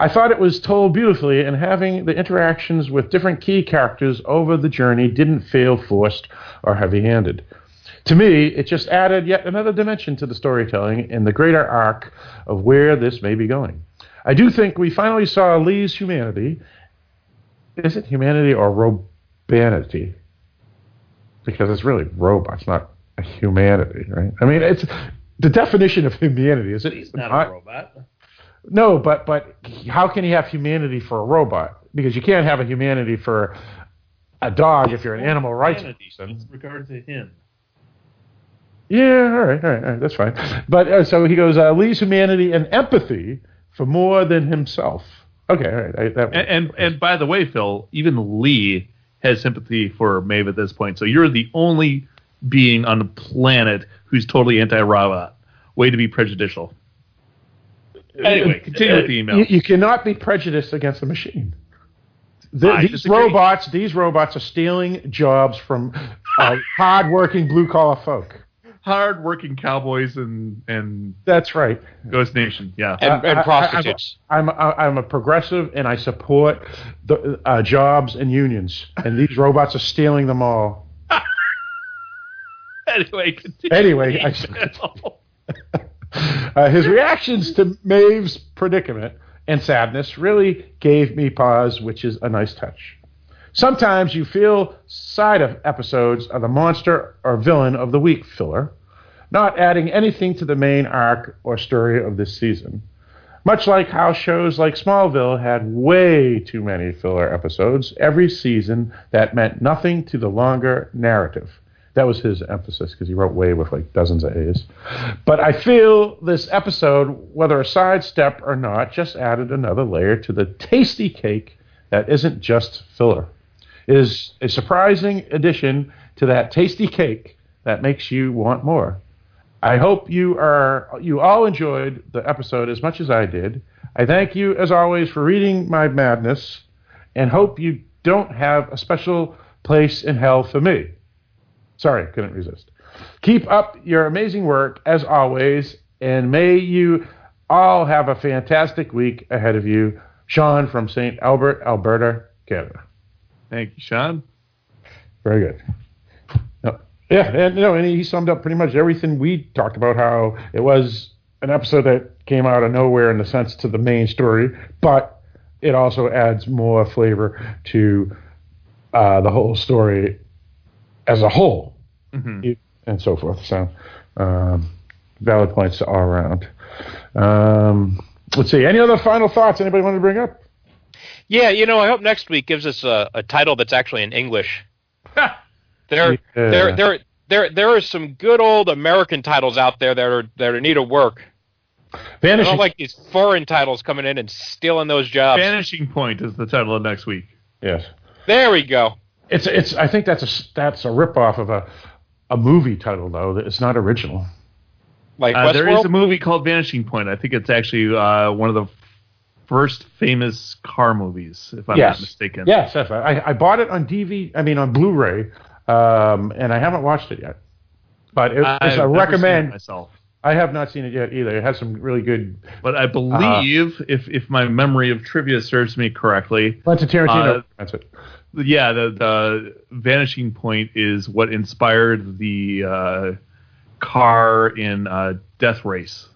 I thought it was told beautifully, and having the interactions with different key characters over the journey didn't feel forced or heavy handed. To me, it just added yet another dimension to the storytelling and the greater arc of where this may be going. I do think we finally saw Lee's humanity. Is it humanity or robanity? Because it's really robots, not humanity, right? I mean, it's the definition of humanity. Is it? He's not a robot. No, but but how can you have humanity for a robot? Because you can't have a humanity for a dog if you're an animal rights person. with regard to him. Yeah, all right, all right, all right that's fine. But uh, so he goes, uh, Lee's humanity and empathy for more than himself. Okay, all right. I, that, And, and and by the way, Phil, even Lee has sympathy for Maeve at this point. So you're the only being on the planet who's totally anti-robot. Way to be prejudicial. Anyway, continue with the email. You, you cannot be prejudiced against the machine. The- these disagree. robots, these robots are stealing jobs from uh, hard-working blue-collar folk. Hard-working cowboys and and That's right. Ghost Nation. Yeah. and, I- and I- I- prostitutes. I'm a, I'm a progressive and I support the uh, jobs and unions, and these robots are stealing them all. [LAUGHS] anyway, continue. Anyway, I, [LAUGHS] uh, his reactions to Maeve's predicament and sadness really gave me pause, which is a nice touch. Sometimes you feel side of episodes are the monster or villain of the week filler, not adding anything to the main arc or story of this season. Much like how shows like Smallville had way too many filler episodes every season that meant nothing to the longer narrative. That was his emphasis because he wrote way with like dozens of A's. But I feel this episode, whether a sidestep or not, just added another layer to the tasty cake that isn't just filler. It is a surprising addition to that tasty cake that makes you want more. I hope you are you all enjoyed the episode as much as I did. I thank you as always for reading my madness and hope you don't have a special place in hell for me. Sorry, couldn't resist. Keep up your amazing work as always and may you all have a fantastic week ahead of you. Sean from St. Albert, Alberta, Canada. Thank you, Sean. Very good. No, yeah, and you know, and he summed up pretty much everything we talked about. How it was an episode that came out of nowhere in the sense to the main story, but it also adds more flavor to uh, the whole story as a whole, Mhm. and so forth. So, Um, valid points all around. Um, let's see. Any other final thoughts anybody want to bring up? Yeah, you know, I hope next week gives us a, a title that's actually in English. there, Yeah. there, there, there, there are some good old American titles out there that are that are need of work. I don't like these foreign titles coming in and stealing those jobs. Vanishing Point is the title of next week. yes. There we go. It's it's. I think that's a that's a ripoff of a a movie title though. that It's not original. Like Uh, there is a movie called Vanishing Point. I think it's actually uh, one of the first famous car movies, if I'm Yes. not mistaken. Yes, that's right. I, I bought it on DV. I mean on Blu-ray, um, and I haven't watched it yet. But it, I've a never seen it recommend. myself. I have not seen it yet either. It has some really good. But I believe, if if my memory of trivia serves me correctly, Quentin Tarantino. Uh, that's it. Yeah, the, the Vanishing Point is what inspired the uh, car in uh, Death Race.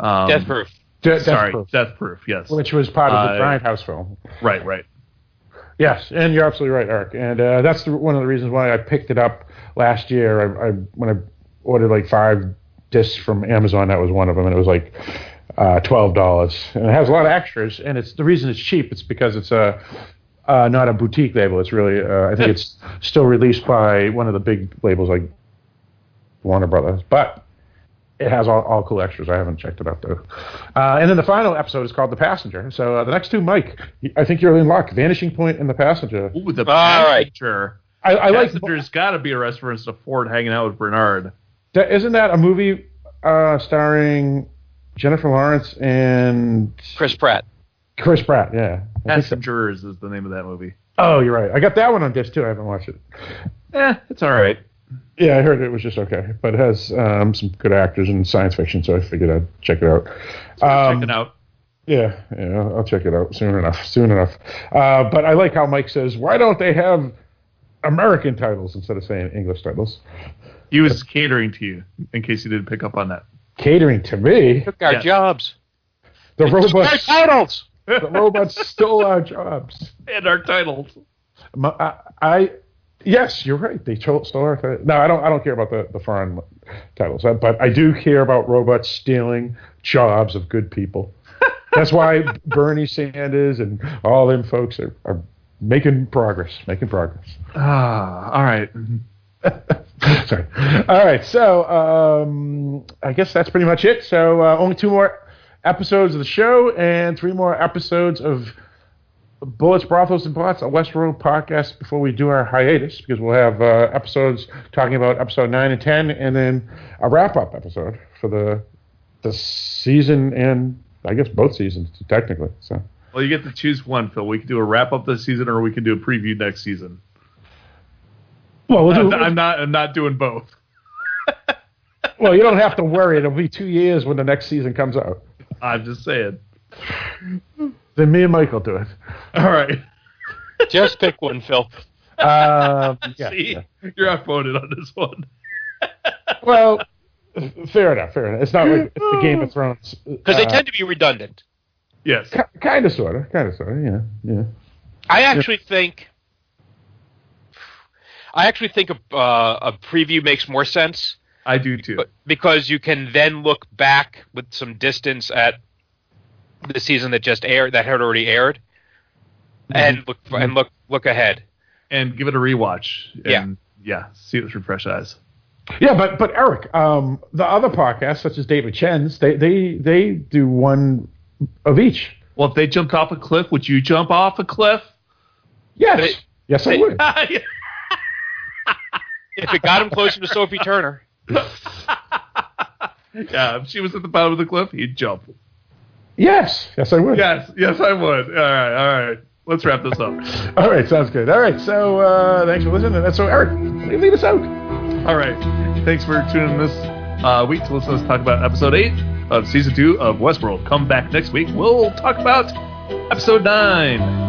Um, Death Proof. De- Death sorry, Proof, Death Proof. Yes, which was part of the Uh, Bryant House film. right, right. Yes, and you're absolutely right, Eric. And uh, that's the, one of the reasons why I picked it up last year. I, I when I ordered like five discs from Amazon, that was one of them, and it was like uh, twelve dollars. And it has a lot of extras, and it's the reason it's cheap. It's because it's a uh, not a boutique label. It's really uh, I think it's still released by one of the big labels like Warner Brothers, but. It has all, all cool extras. I haven't checked it out though. Uh, and then the final episode is called The Passenger. So uh, the next two, Mike, I think you're in luck. Vanishing Point and The Passenger. Ooh, the All right. passenger. I, I like. Passenger's got to be a reference to Ford hanging out with Bernard. Isn't that a movie uh, starring Jennifer Lawrence and Chris Pratt. Chris Pratt? Yeah. I think so. Is the name of that movie. Oh, you're right. I got that one on disc too. I haven't watched it. Eh, it's all right. Yeah, I heard it was just okay, but it has um, some good actors in science fiction, so I figured I'd check it out. Um, Check it out. Yeah, yeah, I'll check it out soon enough. Soon enough. Uh, but I like how Mike says, "Why don't they have American titles instead of saying English titles?" He was catering to you, in case you didn't pick up on that. Catering to me, Took our Yeah. jobs. the Took our robots. titles. The robots stole our jobs. And our titles. My, I, I yes, you're right. They stole, stole our title. No, I don't. I don't care about the the foreign titles, but I do care about robots stealing jobs of good people. [LAUGHS] That's why Bernie Sanders and all them folks are, are making progress. Making progress. Ah, all right. [LAUGHS] Sorry. All right. So um, I guess that's pretty much it. So uh, only two more episodes of the show and three more episodes of Bullets, Brothels, and Bots, a Westworld podcast before we do our hiatus because we'll have uh, episodes talking about episode nine and ten, and then a wrap up episode for the the season and I guess both seasons technically. So Well, you get to choose one, Phil. We can do a wrap up this season, or we can do a preview next season. well, we'll I'm, do, I'm not. I'm not doing both. [LAUGHS] well, you don't have to worry. It'll be two years when the next season comes out. I'm just saying. Then me and Mike will do it. All right. Just pick one, Phil. Um, [LAUGHS] yeah, See, yeah. you're outvoted on this one. [LAUGHS] Well, fair enough. Fair enough. It's not like it's the Game of Thrones Because they tend to be redundant. Yes. kind of, sort of, kind of, sort of. Yeah, yeah. I actually think. I actually think a, uh, a preview makes more sense I do too. because you can then look back with some distance at the season that just aired that had already aired, and look and look look ahead. and give it a rewatch. Yeah. And yeah, see it with fresh eyes. Yeah, but but Eric, um, the other podcasts such as David Chen's, they they they do one of each. Well, if they jumped off a cliff, would you jump off a cliff? Yes, They- yes, I would. [LAUGHS] If it got him closer to Sophie Turner, [LAUGHS] yeah, if she was at the bottom of the cliff, he'd jump. Yes, yes, I would. Yes, yes, I would. All right, all right. Let's wrap this up. All right, sounds good. All right, so uh, thanks for listening. So, Eric, lead us out. All right. Thanks for tuning in this uh, week to listen to us talk about episode 8 of season 2 of Westworld. Come back next week. We'll talk about episode 9